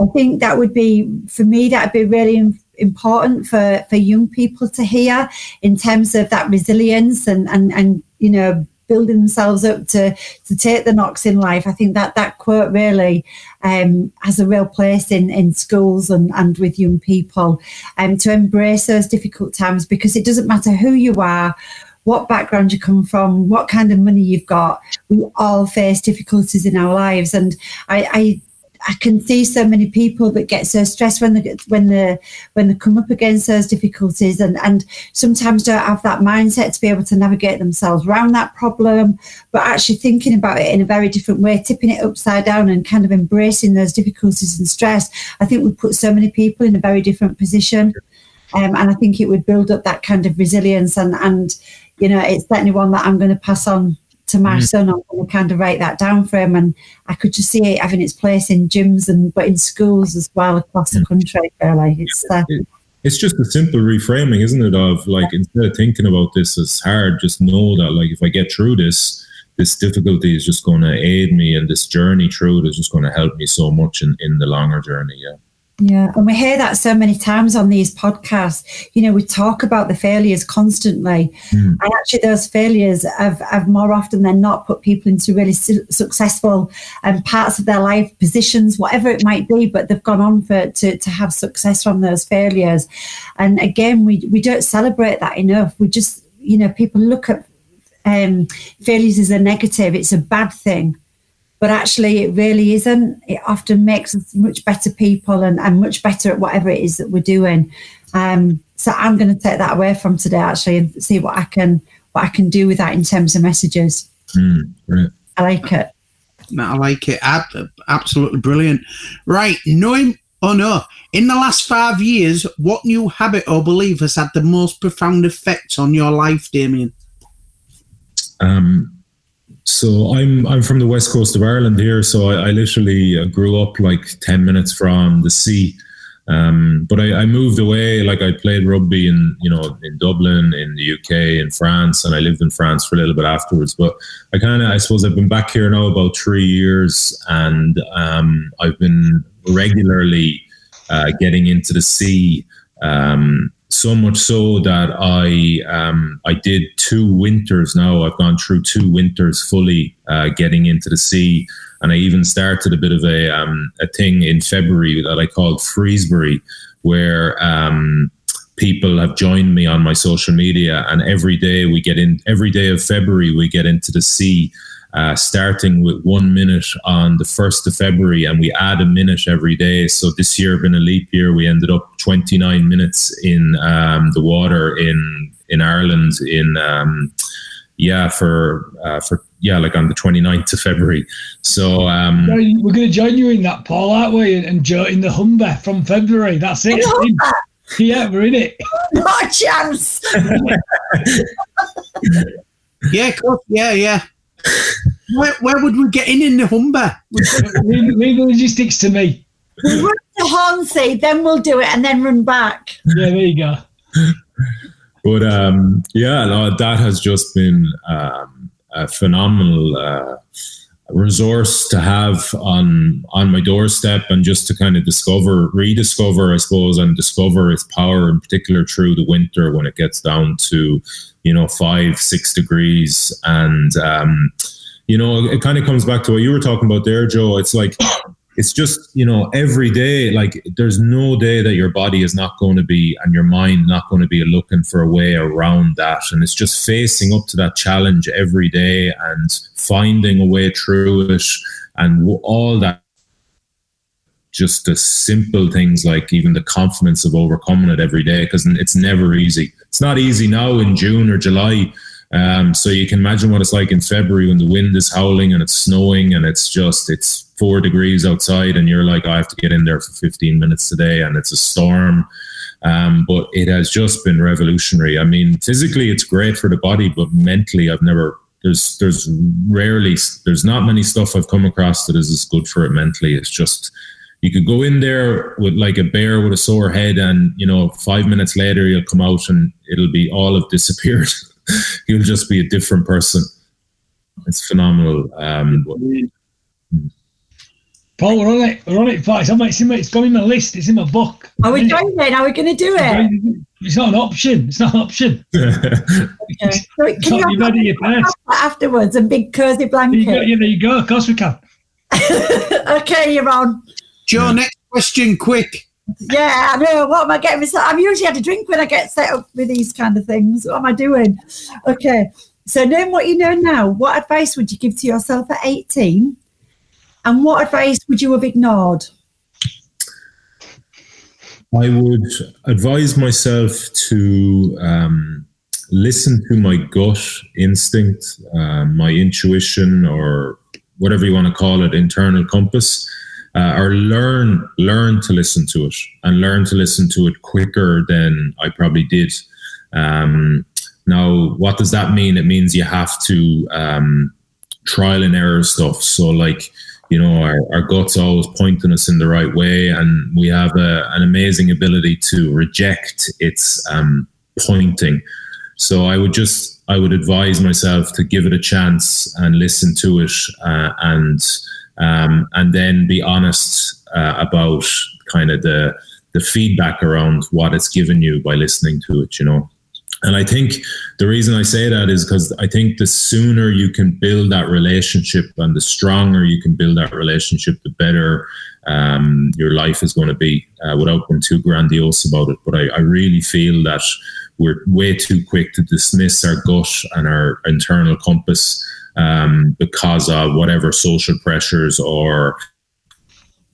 I think that would be for me that'd be really important for for young people to hear in terms of that resilience and and and you know building themselves up to to take the knocks in life. I think that that quote really um, has a real place in in schools and and with young people, um, to embrace those difficult times because it doesn't matter who you are. What background you come from, what kind of money you've got, we all face difficulties in our lives. And I, I I can see so many people that get so stressed when they when they when they come up against those difficulties and and sometimes don't have that mindset to be able to navigate themselves around that problem, but actually thinking about it in a very different way, tipping it upside down and kind of embracing those difficulties and stress. I think we put so many people in a very different position. Um, and I think it would build up that kind of resilience and and you know it's certainly one that I'm going to pass on to my mm. son, I'm going to kind of write that down for him, and I could just see it having its place in gyms and but in schools as well across the country. Like it's. Uh, it's just a simple reframing, isn't it? Of like instead of thinking about this as hard, just know that like if I get through this, this difficulty is just going to aid me, and this journey through it is just going to help me so much in in the longer journey. Yeah. Yeah, and we hear that so many times on these podcasts. You know, we talk about the failures constantly, mm. and actually, those failures have, have more often than not put people into really su- successful um, parts of their life, positions, whatever it might be. But they've gone on for to, to have success from those failures. And again, we we don't celebrate that enough. We just, you know, people look at um, failures as a negative. It's a bad thing but actually it really isn't. It often makes us much better people and, and much better at whatever it is that we're doing. Um, so I'm going to take that away from today actually and see what I can what I can do with that in terms of messages. Mm, right. I like it. I like it. Absolutely brilliant. Right, knowing or no, in the last five years, what new habit or belief has had the most profound effect on your life, Damian? Um, so I'm I'm from the west coast of Ireland here. So I, I literally uh, grew up like ten minutes from the sea. Um, but I, I, moved away. Like I played rugby in you know in Dublin, in the UK, in France, and I lived in France for a little bit afterwards. But I kind of I suppose I've been back here now about three years, and um, I've been regularly uh, getting into the sea. Um, so much so that I um, I did two winters now. I've gone through two winters fully uh, getting into the sea, and I even started a bit of a um, a thing in February that I called Freezebury, where um, people have joined me on my social media, and every day we get in. Every day of February we get into the sea uh, starting with one minute on the 1st of February, and we add a minute every day. So this year, been a leap year, we ended up 29 minutes in um, the water in in Ireland in um, yeah for uh, for yeah like on the 29th of February. So um, we're going to join you in that, Paul, aren't we? And, and in the Humber from February. That's it. Yeah, we're in it. Not a chance. yeah, of course. Yeah, yeah. Where, where would we get in in the Humber? leave, leave the logistics to me. We'll run to Hornsea, then we'll do it, and then run back. Yeah, there you go. but um, yeah, no, that has just been um, a phenomenal uh, resource to have on on my doorstep, and just to kind of discover, rediscover, I suppose, and discover its power, in particular through the winter when it gets down to you know five, six degrees, and um, you know it kind of comes back to what you were talking about there, Joe. It's like it's just you know every day like there's no day that your body is not going to be and your mind not going to be looking for a way around that. And it's just facing up to that challenge every day and finding a way through it and all that just the simple things like even the confidence of overcoming it every day because it's never easy. It's not easy now in june or july um, so you can imagine what it's like in February when the wind is howling and it's snowing and it's just it's four degrees outside and you're like, I have to get in there for 15 minutes today and it's a storm. Um, but it has just been revolutionary. I mean, physically it's great for the body, but mentally I've never there's there's rarely there's not many stuff I've come across that is as good for it mentally. It's just you could go in there with like a bear with a sore head and you know five minutes later you'll come out and it'll be all have disappeared he'll just be a different person. It's phenomenal. Um, Paul, we're on it. We're on it. It's, on my, it's, in it's gone in my list. It's in my book. Are we going then? Are we going to do it? It's not an option. It's not an option. okay. So can you, you ready afterwards? A big cozy blanket. There you, go, there you go. Of course we can. okay, you're on. Joe, next question, quick. Yeah, I know. What am I getting myself? I'm usually had a drink when I get set up with these kind of things. What am I doing? Okay. So, knowing what you know now, what advice would you give to yourself at 18? And what advice would you have ignored? I would advise myself to um, listen to my gut instinct, uh, my intuition, or whatever you want to call it, internal compass uh, or learn learn to listen to it and learn to listen to it quicker than I probably did. Um, now, what does that mean? It means you have to um, trial and error stuff. So, like you know, our, our guts always pointing us in the right way, and we have a, an amazing ability to reject its um, pointing. So, I would just I would advise myself to give it a chance and listen to it uh, and um, and then be honest uh, about kind of the the feedback around what it's given you by listening to it. You know. And I think the reason I say that is because I think the sooner you can build that relationship and the stronger you can build that relationship, the better um, your life is going to be uh, without being too grandiose about it. But I, I, really feel that we're way too quick to dismiss our gut and our internal compass um, because of whatever social pressures or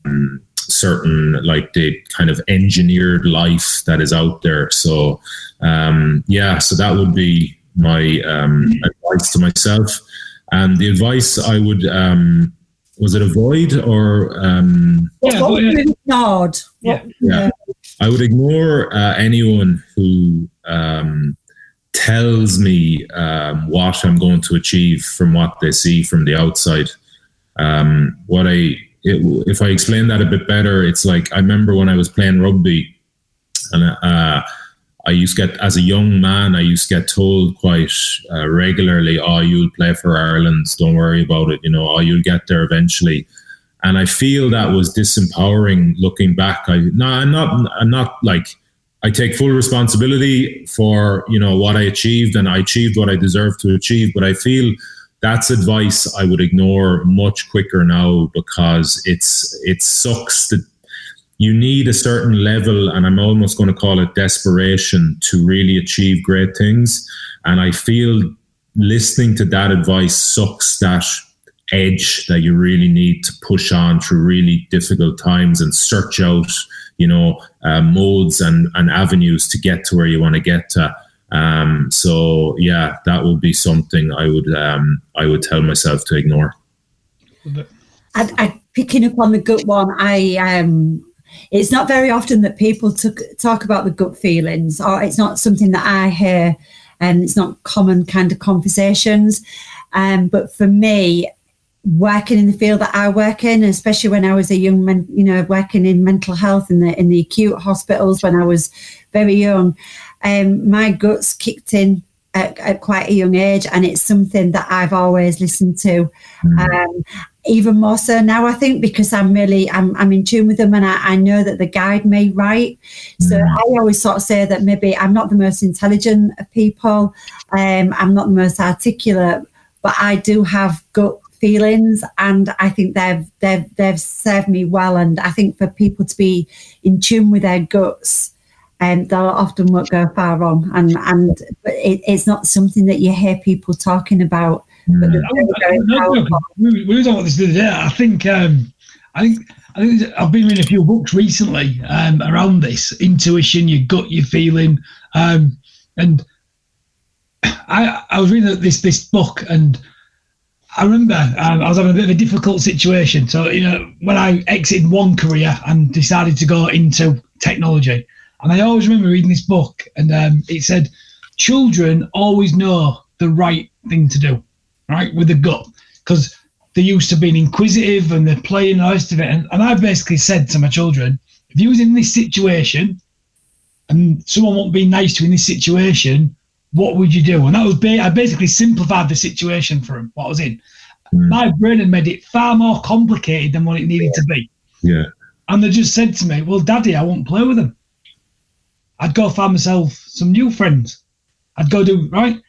um, certain like the kind of engineered life that is out there. So um, yeah, so that would be my um, advice to myself. And the advice I would um, was it avoid or um, yeah, nod. Yeah. yeah. I would ignore uh, anyone who um, tells me um, what I'm going to achieve from what they see from the outside. Um, what I it, if I explain that a bit better, it's like I remember when I was playing rugby, and uh, I used to get as a young man, I used to get told quite uh, regularly, "Oh, you'll play for Ireland. Don't worry about it. You know, oh, you'll get there eventually." And I feel that was disempowering looking back. I no, I'm not. I'm not like I take full responsibility for you know what I achieved, and I achieved what I deserve to achieve. But I feel that's advice I would ignore much quicker now because it's it sucks that you need a certain level, and I'm almost going to call it desperation to really achieve great things. And I feel listening to that advice sucks that edge that you really need to push on through really difficult times and search out you know uh, modes and, and avenues to get to where you want to get to. Um, so yeah that would be something i would um, i would tell myself to ignore. I, I, picking up on the gut one i um it's not very often that people took, talk about the gut feelings or it's not something that i hear and it's not common kind of conversations. Um, but for me working in the field that I work in, especially when I was a young man, you know, working in mental health in the in the acute hospitals when I was very young, um, my guts kicked in at, at, quite a young age, and it's something that I've always listened to. Mm. Um, even more so now, I think, because I'm really I'm, I'm in tune with them, and I, I know that they guide me right. So mm. I always sort of say that maybe I'm not the most intelligent of people, um, I'm not the most articulate, but I do have gut feelings and I think they've they've they've served me well. And I think for people to be in tune with their guts and um, they'll often won't go far wrong. And and it, it's not something that you hear people talking about. But very, very we, we were talking about this the other day I think um, I think I think I've been reading a few books recently um, around this intuition your gut your feeling um, and I I was reading this this book and I remember um, I was having a bit of a difficult situation. So, you know, when I exited one career and decided to go into technology, and I always remember reading this book, and um, it said, children always know the right thing to do, right, with the gut, because they're used to being inquisitive and they're playing the rest of it. And, and I basically said to my children, if you was in this situation and someone won't be nice to you in this situation, what would you do? And that was ba- I basically simplified the situation for him, what I was in. Mm. My brain had made it far more complicated than what it needed to be. Yeah. And they just said to me, Well, Daddy, I won't play with them. I'd go find myself some new friends. I'd go do right.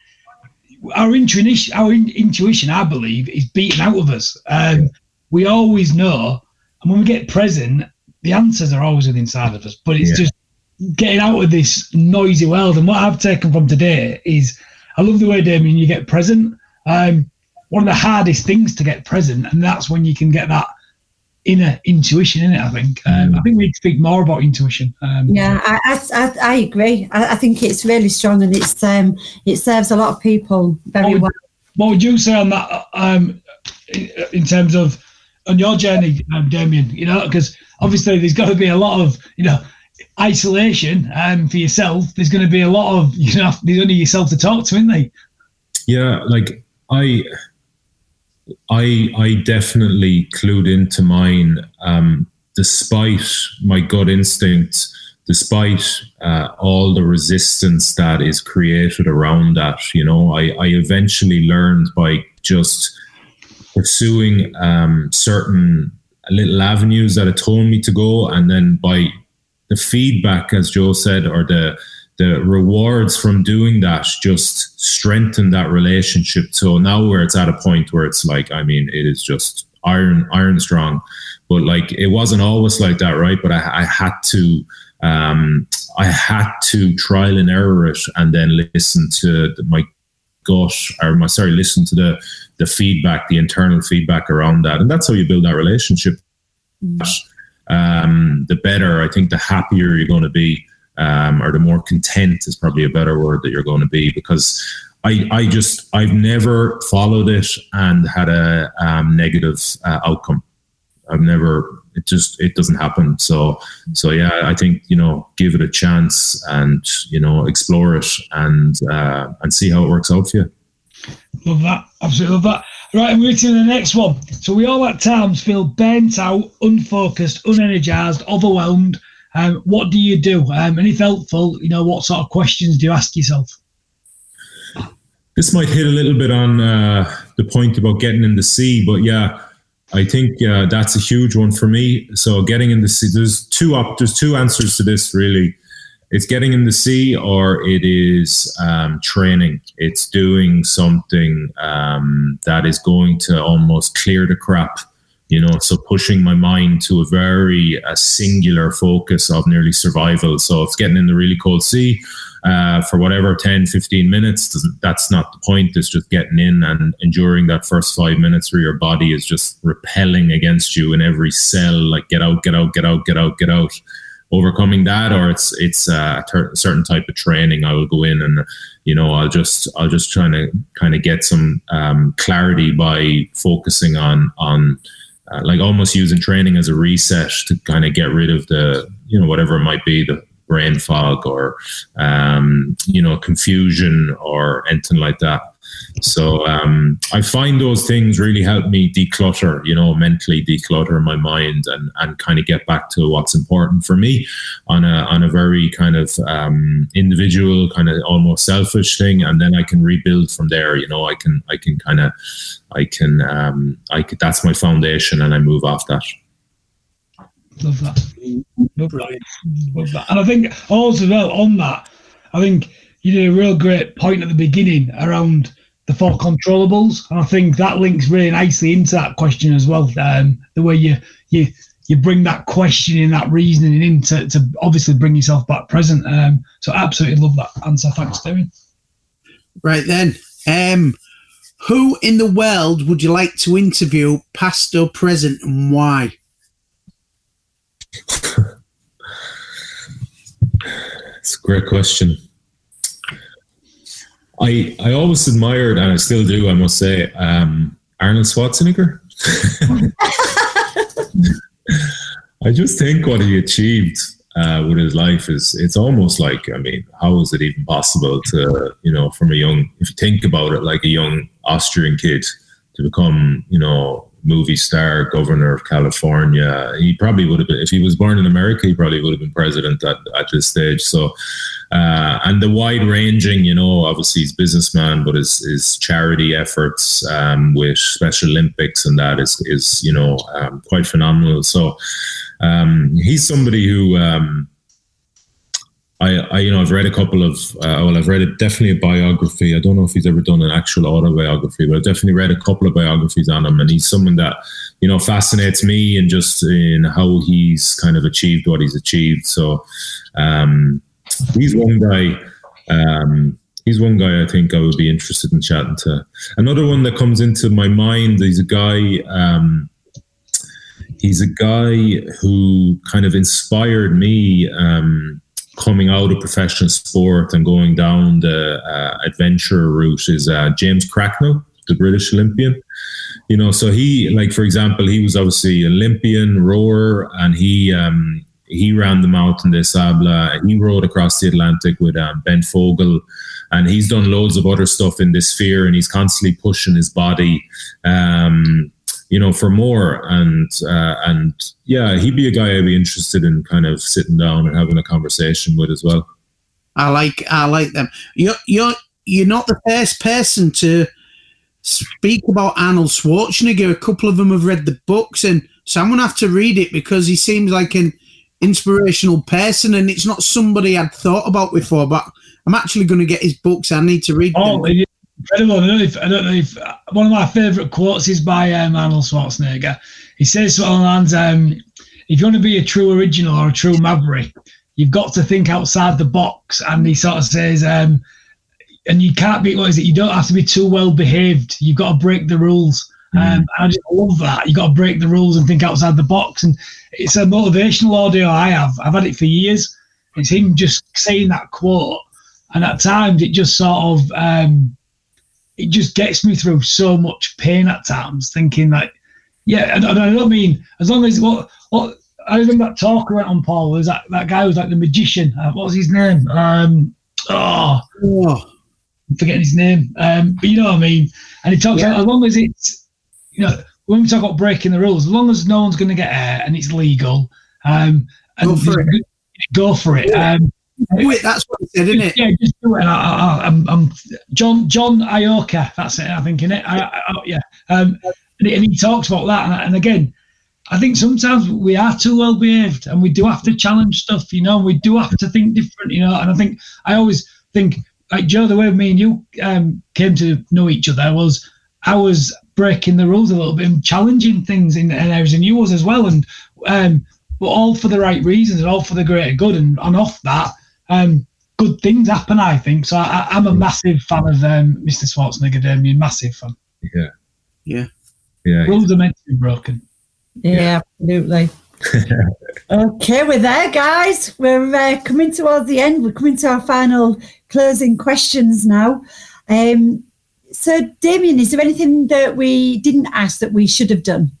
Our intuition, our in, intuition, I believe, is beaten out of us. Um, we always know, and when we get present, the answers are always within inside of us. But it's yeah. just getting out of this noisy world. And what I've taken from today is I love the way, Damian, you get present. Um, one of the hardest things to get present, and that's when you can get that inner intuition in it. I think. Um, I think we need to speak more about intuition. Um, yeah, I, I, I agree. I, I, think it's really strong, and it's um, it serves a lot of people very what would, well. What would you say on that? Um, in terms of on your journey, um, Damian, you know, because obviously there's got to be a lot of you know isolation um, for yourself, there's going to be a lot of you know there's only yourself to talk to, isn't there? Yeah, like I, I, I definitely clued into mine, um, despite my gut instinct, despite uh, all the resistance that is created around that. You know, I, I eventually learned by just pursuing um, certain little avenues that it told me to go, and then by the feedback, as Joe said, or the the rewards from doing that just strengthen that relationship. So now where it's at a point where it's like, I mean, it is just iron, iron strong. But like it wasn't always like that, right? But I, I had to um, I had to trial and error it and then listen to my gut or my sorry, listen to the the feedback, the internal feedback around that. And that's how you build that relationship. Mm um, the better. I think the happier you're going to be, um, or the more content is probably a better word that you're going to be because I, I just I've never followed it and had a um, negative uh, outcome. I've never it just it doesn't happen. So so yeah, I think you know give it a chance and you know explore it and uh, and see how it works out for you. Love that. Absolutely love that. Right, we're to the next one. So we all at times feel burnt out, unfocused, unenergized, overwhelmed. Um, what do you do? Um, and if helpful, you know, what sort of questions do you ask yourself? This might hit a little bit on uh, the point about getting in the sea, but yeah, I think uh, that's a huge one for me. So getting in the sea, there's two up, there's two answers to this really it's getting in the sea or it is um, training. It's doing something um, that is going to almost clear the crap, you know. So pushing my mind to a very uh, singular focus of nearly survival. So it's getting in the really cold sea uh, for whatever 10, 15 minutes. That's not the point. It's just getting in and enduring that first five minutes where your body is just repelling against you in every cell, like get out, get out, get out, get out, get out overcoming that or it's it's a ter- certain type of training i will go in and you know i'll just i'll just try to kind of get some um, clarity by focusing on on uh, like almost using training as a reset to kind of get rid of the you know whatever it might be the brain fog or um, you know confusion or anything like that So um, I find those things really help me declutter, you know, mentally declutter my mind and, and kind of get back to what's important for me on a on a very kind of um, individual, kind of almost selfish thing, and then I can rebuild from there. You know, I can I can kind of I can um, I could, that's my foundation, and I move off that. Love that. Love that. Love that. And I think also well on that, I think you did a real great point at the beginning around the four controllables, and I think that links really nicely into that question as well. Um, the way you you you bring that question questioning, that reasoning in to, to obviously bring yourself back present. Um, so absolutely love that answer. Thanks, David. Right then, um, who in the world would you like to interview, past or present, and why? It's a great question. I I always admired, and I still do, I must say, um, Arnold Schwarzenegger. I just think what he achieved uh, with his life is it's almost like I mean, how is it even possible to you know from a young if you think about it like a young Austrian kid to become you know movie star, governor of California. He probably would have been, if he was born in America, he probably would have been president at, at this stage. So, uh, and the wide ranging, you know, obviously he's businessman, but his, his charity efforts um, with Special Olympics and that is, is you know, um, quite phenomenal. So um, he's somebody who, um, I, I, you know, I've read a couple of, uh, well, I've read a, definitely a biography. I don't know if he's ever done an actual autobiography, but I've definitely read a couple of biographies on him. And he's someone that, you know, fascinates me and just in how he's kind of achieved what he's achieved. So um, he's one guy. Um, he's one guy I think I would be interested in chatting to. Another one that comes into my mind, he's a guy. Um, he's a guy who kind of inspired me. Um, coming out of professional sport and going down the uh, adventure route is uh, James Cracknell, the British Olympian. You know, so he, like for example, he was obviously Olympian rower, and he um, he ran the Marathon des Sables. He rode across the Atlantic with um, Ben Fogle, and he's done loads of other stuff in this sphere, and he's constantly pushing his body. Um, you know, for more. And uh, and yeah, he'd be a guy I'd be interested in kind of sitting down and having a conversation with as well. I like I like them. You're you're you're not the first person to speak about Arnold Schwarzenegger. A couple of them have read the books, and so I'm gonna have to read it because he seems like an inspirational person, and it's not somebody I'd thought about before. But I'm actually going to get his books. I need to read oh, them incredible. I don't know if, I don't know if uh, one of my favourite quotes is by um, Arnold Schwarzenegger. He says to Alan, um, if you want to be a true original or a true maverick, you've got to think outside the box. And he sort of says, um, and you can't be, what is it? You don't have to be too well behaved. You've got to break the rules. Mm. Um, I just love that. You've got to break the rules and think outside the box. And it's a motivational audio I have. I've had it for years. It's him just saying that quote. And at times it just sort of um, it just gets me through so much pain at times, thinking like, yeah, and, I don't mean as long as what what I remember that talk went on Paul was that that guy was like the magician. Uh, what was his name? Um, oh, oh. I'm forgetting his name. Um, but you know what I mean. And he talks yeah. about as long as it's you know when we talk about breaking the rules, as long as no one's going to get hurt and it's legal, um, and go for it. Go for it. Yeah. Um, do it. That's what he said, isn't it? Yeah, just do it. I, am I'm John John Iorka. That's it. I think in it. I, I, yeah. Um, and, he, and, he, talks about that. And, and, again, I think sometimes we are too well behaved, and we do have to challenge stuff. You know, we do have to think different. You know, and I think I always think like Joe, the way me and you um, came to know each other was I was breaking the rules a little bit and challenging things in, in areas, and you was as well. And um, but all for the right reasons and all for the greater good. And, and off that, um, good things happen. I think so. I, am a massive fan of um, Mr. Schwarzenegger. Damian, massive fan. Yeah, yeah, yeah. Rules are meant to be broken. Yeah, yeah. absolutely. okay, we're there, guys. We're uh, coming towards the end. We're coming to our final closing questions now. Um, so, Damian, is there anything that we didn't ask that we should have done?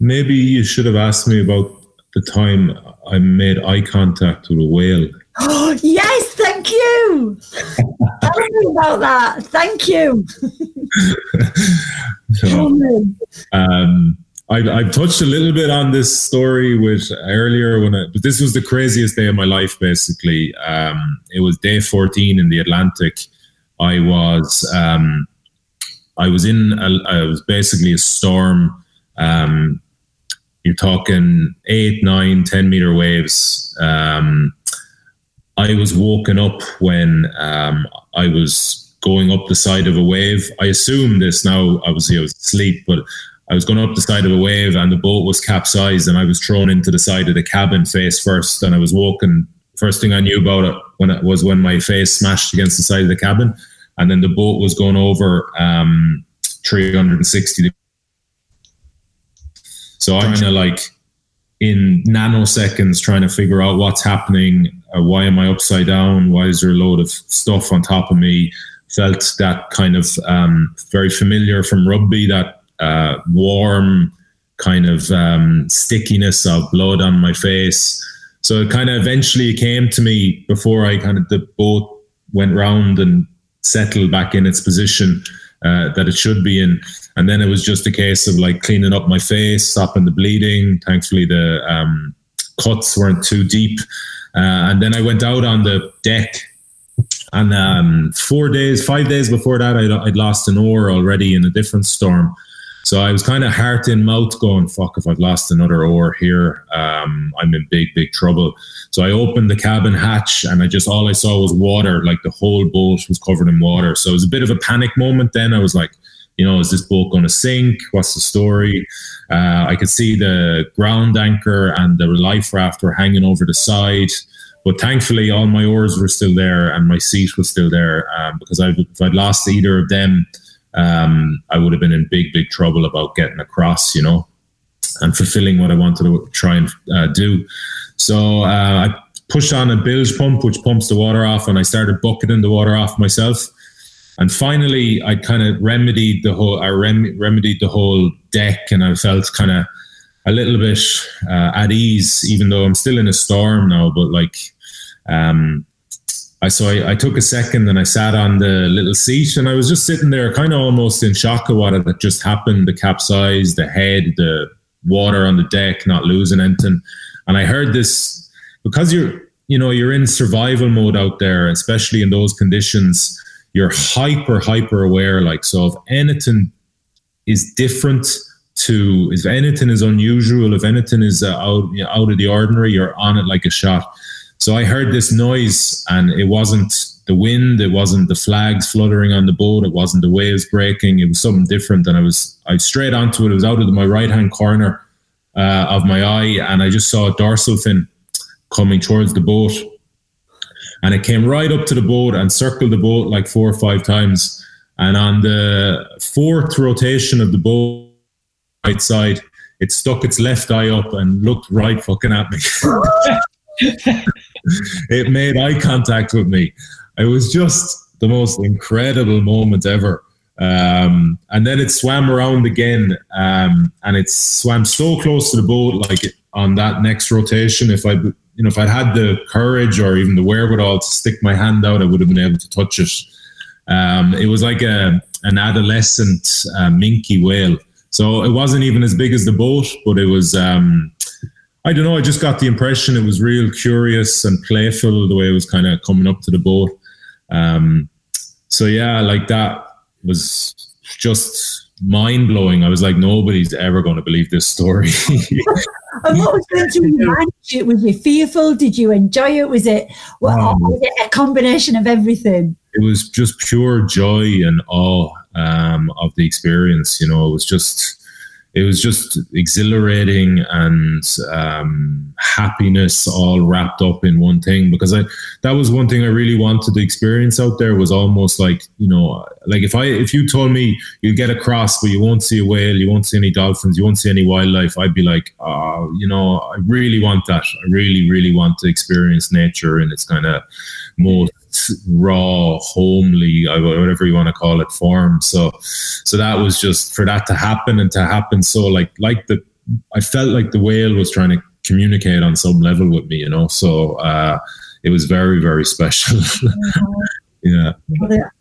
Maybe you should have asked me about the time I made eye contact with a whale. Oh, yes, thank you. Tell me about that. Thank you. So, um, I've, I've touched a little bit on this story with earlier when I, but this was the craziest day of my life. Basically, um, it was day 14 in the Atlantic. I was um, I was in a, I was basically a storm. Um, you're talking eight, nine, 10 meter waves. Um, I was woken up when um, I was going up the side of a wave. I assume this now, obviously, I was asleep, but I was going up the side of a wave and the boat was capsized and I was thrown into the side of the cabin face first. And I was walking. First thing I knew about it when it was when my face smashed against the side of the cabin, and then the boat was going over um, 360 so I'm kind of like in nanoseconds trying to figure out what's happening. Uh, why am I upside down? Why is there a load of stuff on top of me? Felt that kind of um, very familiar from rugby, that uh, warm kind of um, stickiness of blood on my face. So it kind of eventually came to me before I kind of the boat went round and settled back in its position uh, that it should be in. And then it was just a case of like cleaning up my face, stopping the bleeding. Thankfully, the um, cuts weren't too deep. Uh, and then I went out on the deck. And um, four days, five days before that, I'd, I'd lost an oar already in a different storm. So I was kind of heart in mouth going, fuck, if I've lost another oar here, um, I'm in big, big trouble. So I opened the cabin hatch and I just, all I saw was water. Like the whole boat was covered in water. So it was a bit of a panic moment then. I was like, you know, is this boat going to sink? What's the story? Uh, I could see the ground anchor and the life raft were hanging over the side. But thankfully, all my oars were still there and my seat was still there um, because I've, if I'd lost either of them, um, I would have been in big, big trouble about getting across, you know, and fulfilling what I wanted to try and uh, do. So uh, I pushed on a bilge pump, which pumps the water off, and I started bucketing the water off myself. And finally, I kind of remedied the whole. I rem- remedied the whole deck, and I felt kind of a little bit uh, at ease, even though I'm still in a storm now. But like, um, I so I, I, took a second and I sat on the little seat, and I was just sitting there, kind of almost in shock of what had just happened. The capsize, the head, the water on the deck, not losing anything, and I heard this because you're, you know, you're in survival mode out there, especially in those conditions you're hyper hyper aware like so if anything is different to if anything is unusual if anything is uh, out you know, out of the ordinary you're on it like a shot. So i heard this noise and it wasn't the wind it wasn't the flags fluttering on the boat it wasn't the waves breaking it was something different and i was i straight onto it it was out of my right hand corner uh, of my eye and i just saw a dorsal fin coming towards the boat and it came right up to the boat and circled the boat like four or five times. And on the fourth rotation of the boat right side, it stuck its left eye up and looked right fucking at me. it made eye contact with me. It was just the most incredible moment ever. Um, and then it swam around again, um, and it swam so close to the boat, like on that next rotation. If I you know, if I'd had the courage or even the wherewithal to stick my hand out, I would have been able to touch it. Um, it was like a an adolescent uh, minke whale. So it wasn't even as big as the boat, but it was. Um, I don't know. I just got the impression it was real curious and playful the way it was kind of coming up to the boat. Um, so yeah, like that was just mind blowing. I was like, nobody's ever going to believe this story. and what was going through your mind? Was you fearful? Did you enjoy it? Was it, well, um, was it a combination of everything? It was just pure joy and awe um, of the experience. You know, it was just it was just exhilarating and um, happiness all wrapped up in one thing because I that was one thing I really wanted to experience out there was almost like you know like if I if you told me you get across but you won't see a whale you won't see any dolphins you won't see any wildlife I'd be like oh, you know I really want that. I really really want to experience nature in its kind of most raw, homely, whatever you want to call it, form. So, so that was just for that to happen and to happen. So, like, like the, I felt like the whale was trying to communicate on some level with me, you know. So, uh, it was very very special. yeah.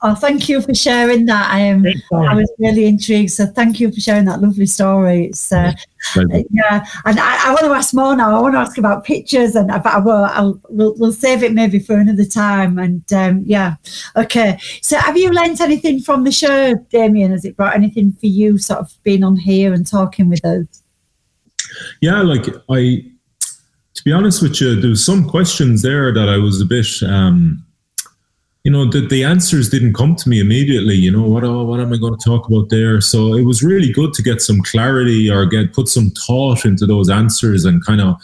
Oh, thank you for sharing that. I am. I was really intrigued. So thank you for sharing that lovely story. It's uh, yeah, and I, I, want to ask more now. I want to ask about pictures, and but I will. I'll, we'll, we'll save it maybe for another time. And um, yeah, okay. So have you learnt anything from the show, Damian? Has it brought anything for you, sort of being on here and talking with us? Yeah, like I. To be honest with you, there was some questions there that I was a bit. Um, you know, the, the answers didn't come to me immediately. You know, what oh, what am I going to talk about there? So it was really good to get some clarity or get put some thought into those answers and kind of,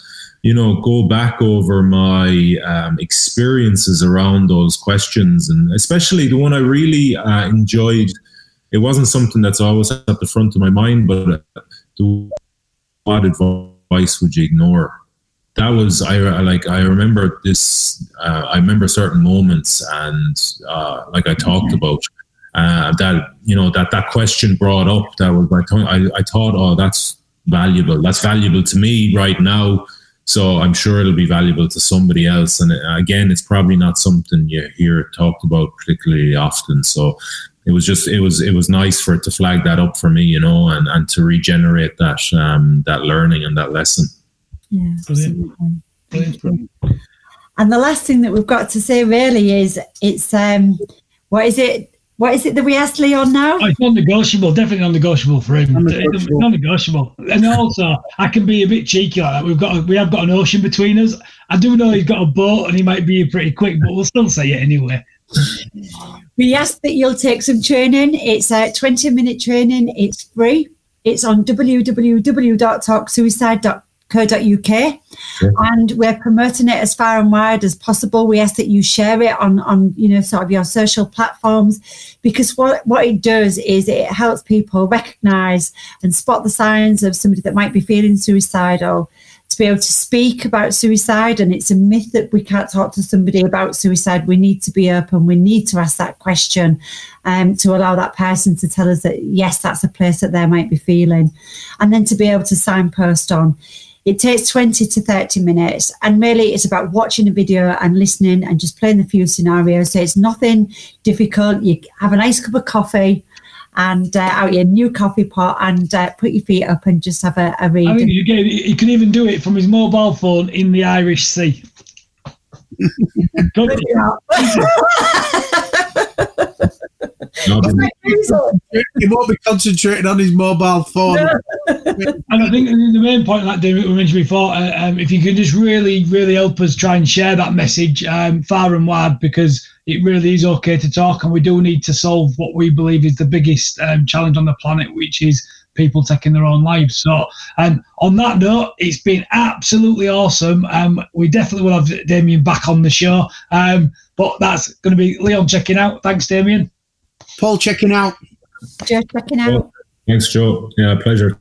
you know, go back over my um, experiences around those questions, and especially the one I really uh, enjoyed. It wasn't something that's always at the front of my mind, but what advice would you ignore? That was I like I remember this uh, I remember certain moments and uh, like I talked about uh, that you know that that question brought up that was I thought I, I thought oh that's valuable. That's valuable to me right now. So I'm sure it'll be valuable to somebody else. And uh, again it's probably not something you hear talked about particularly often. So it was just it was it was nice for it to flag that up for me you know and and to regenerate that um that learning and that lesson yeah, Brilliant. Brilliant. And the last thing that we've got to say really is it's um, what is it? What is it that we asked Leon now? Oh, it's non-negotiable, definitely non-negotiable for him. Non-negotiable. non-negotiable. And also, I can be a bit cheeky like that. We've got, a, we have got an ocean between us. I do know he's got a boat and he might be here pretty quick, but we'll still say it anyway. We ask that you'll take some training. It's a 20-minute training. It's free. It's on www.talksuicide.com co.uk and we're promoting it as far and wide as possible. We ask that you share it on on you know sort of your social platforms because what what it does is it helps people recognize and spot the signs of somebody that might be feeling suicidal. To be able to speak about suicide and it's a myth that we can't talk to somebody about suicide we need to be open. We need to ask that question um, to allow that person to tell us that yes that's a place that they might be feeling. And then to be able to signpost on it takes 20 to 30 minutes, and really it's about watching a video and listening and just playing the few scenarios. So it's nothing difficult. You have a nice cup of coffee and uh, out your new coffee pot and uh, put your feet up and just have a, a read. I mean, you, can, you can even do it from his mobile phone in the Irish Sea. he won't be concentrating on his mobile phone. and I think the main point, like David mentioned before, uh, um, if you can just really, really help us try and share that message um, far and wide, because it really is okay to talk, and we do need to solve what we believe is the biggest um, challenge on the planet, which is people taking their own lives. So, um, on that note, it's been absolutely awesome. Um, we definitely will have Damian back on the show. Um, but that's going to be Leon checking out. Thanks, Damian. Paul checking out. Joe checking out. Thanks, Joe. Yeah, pleasure.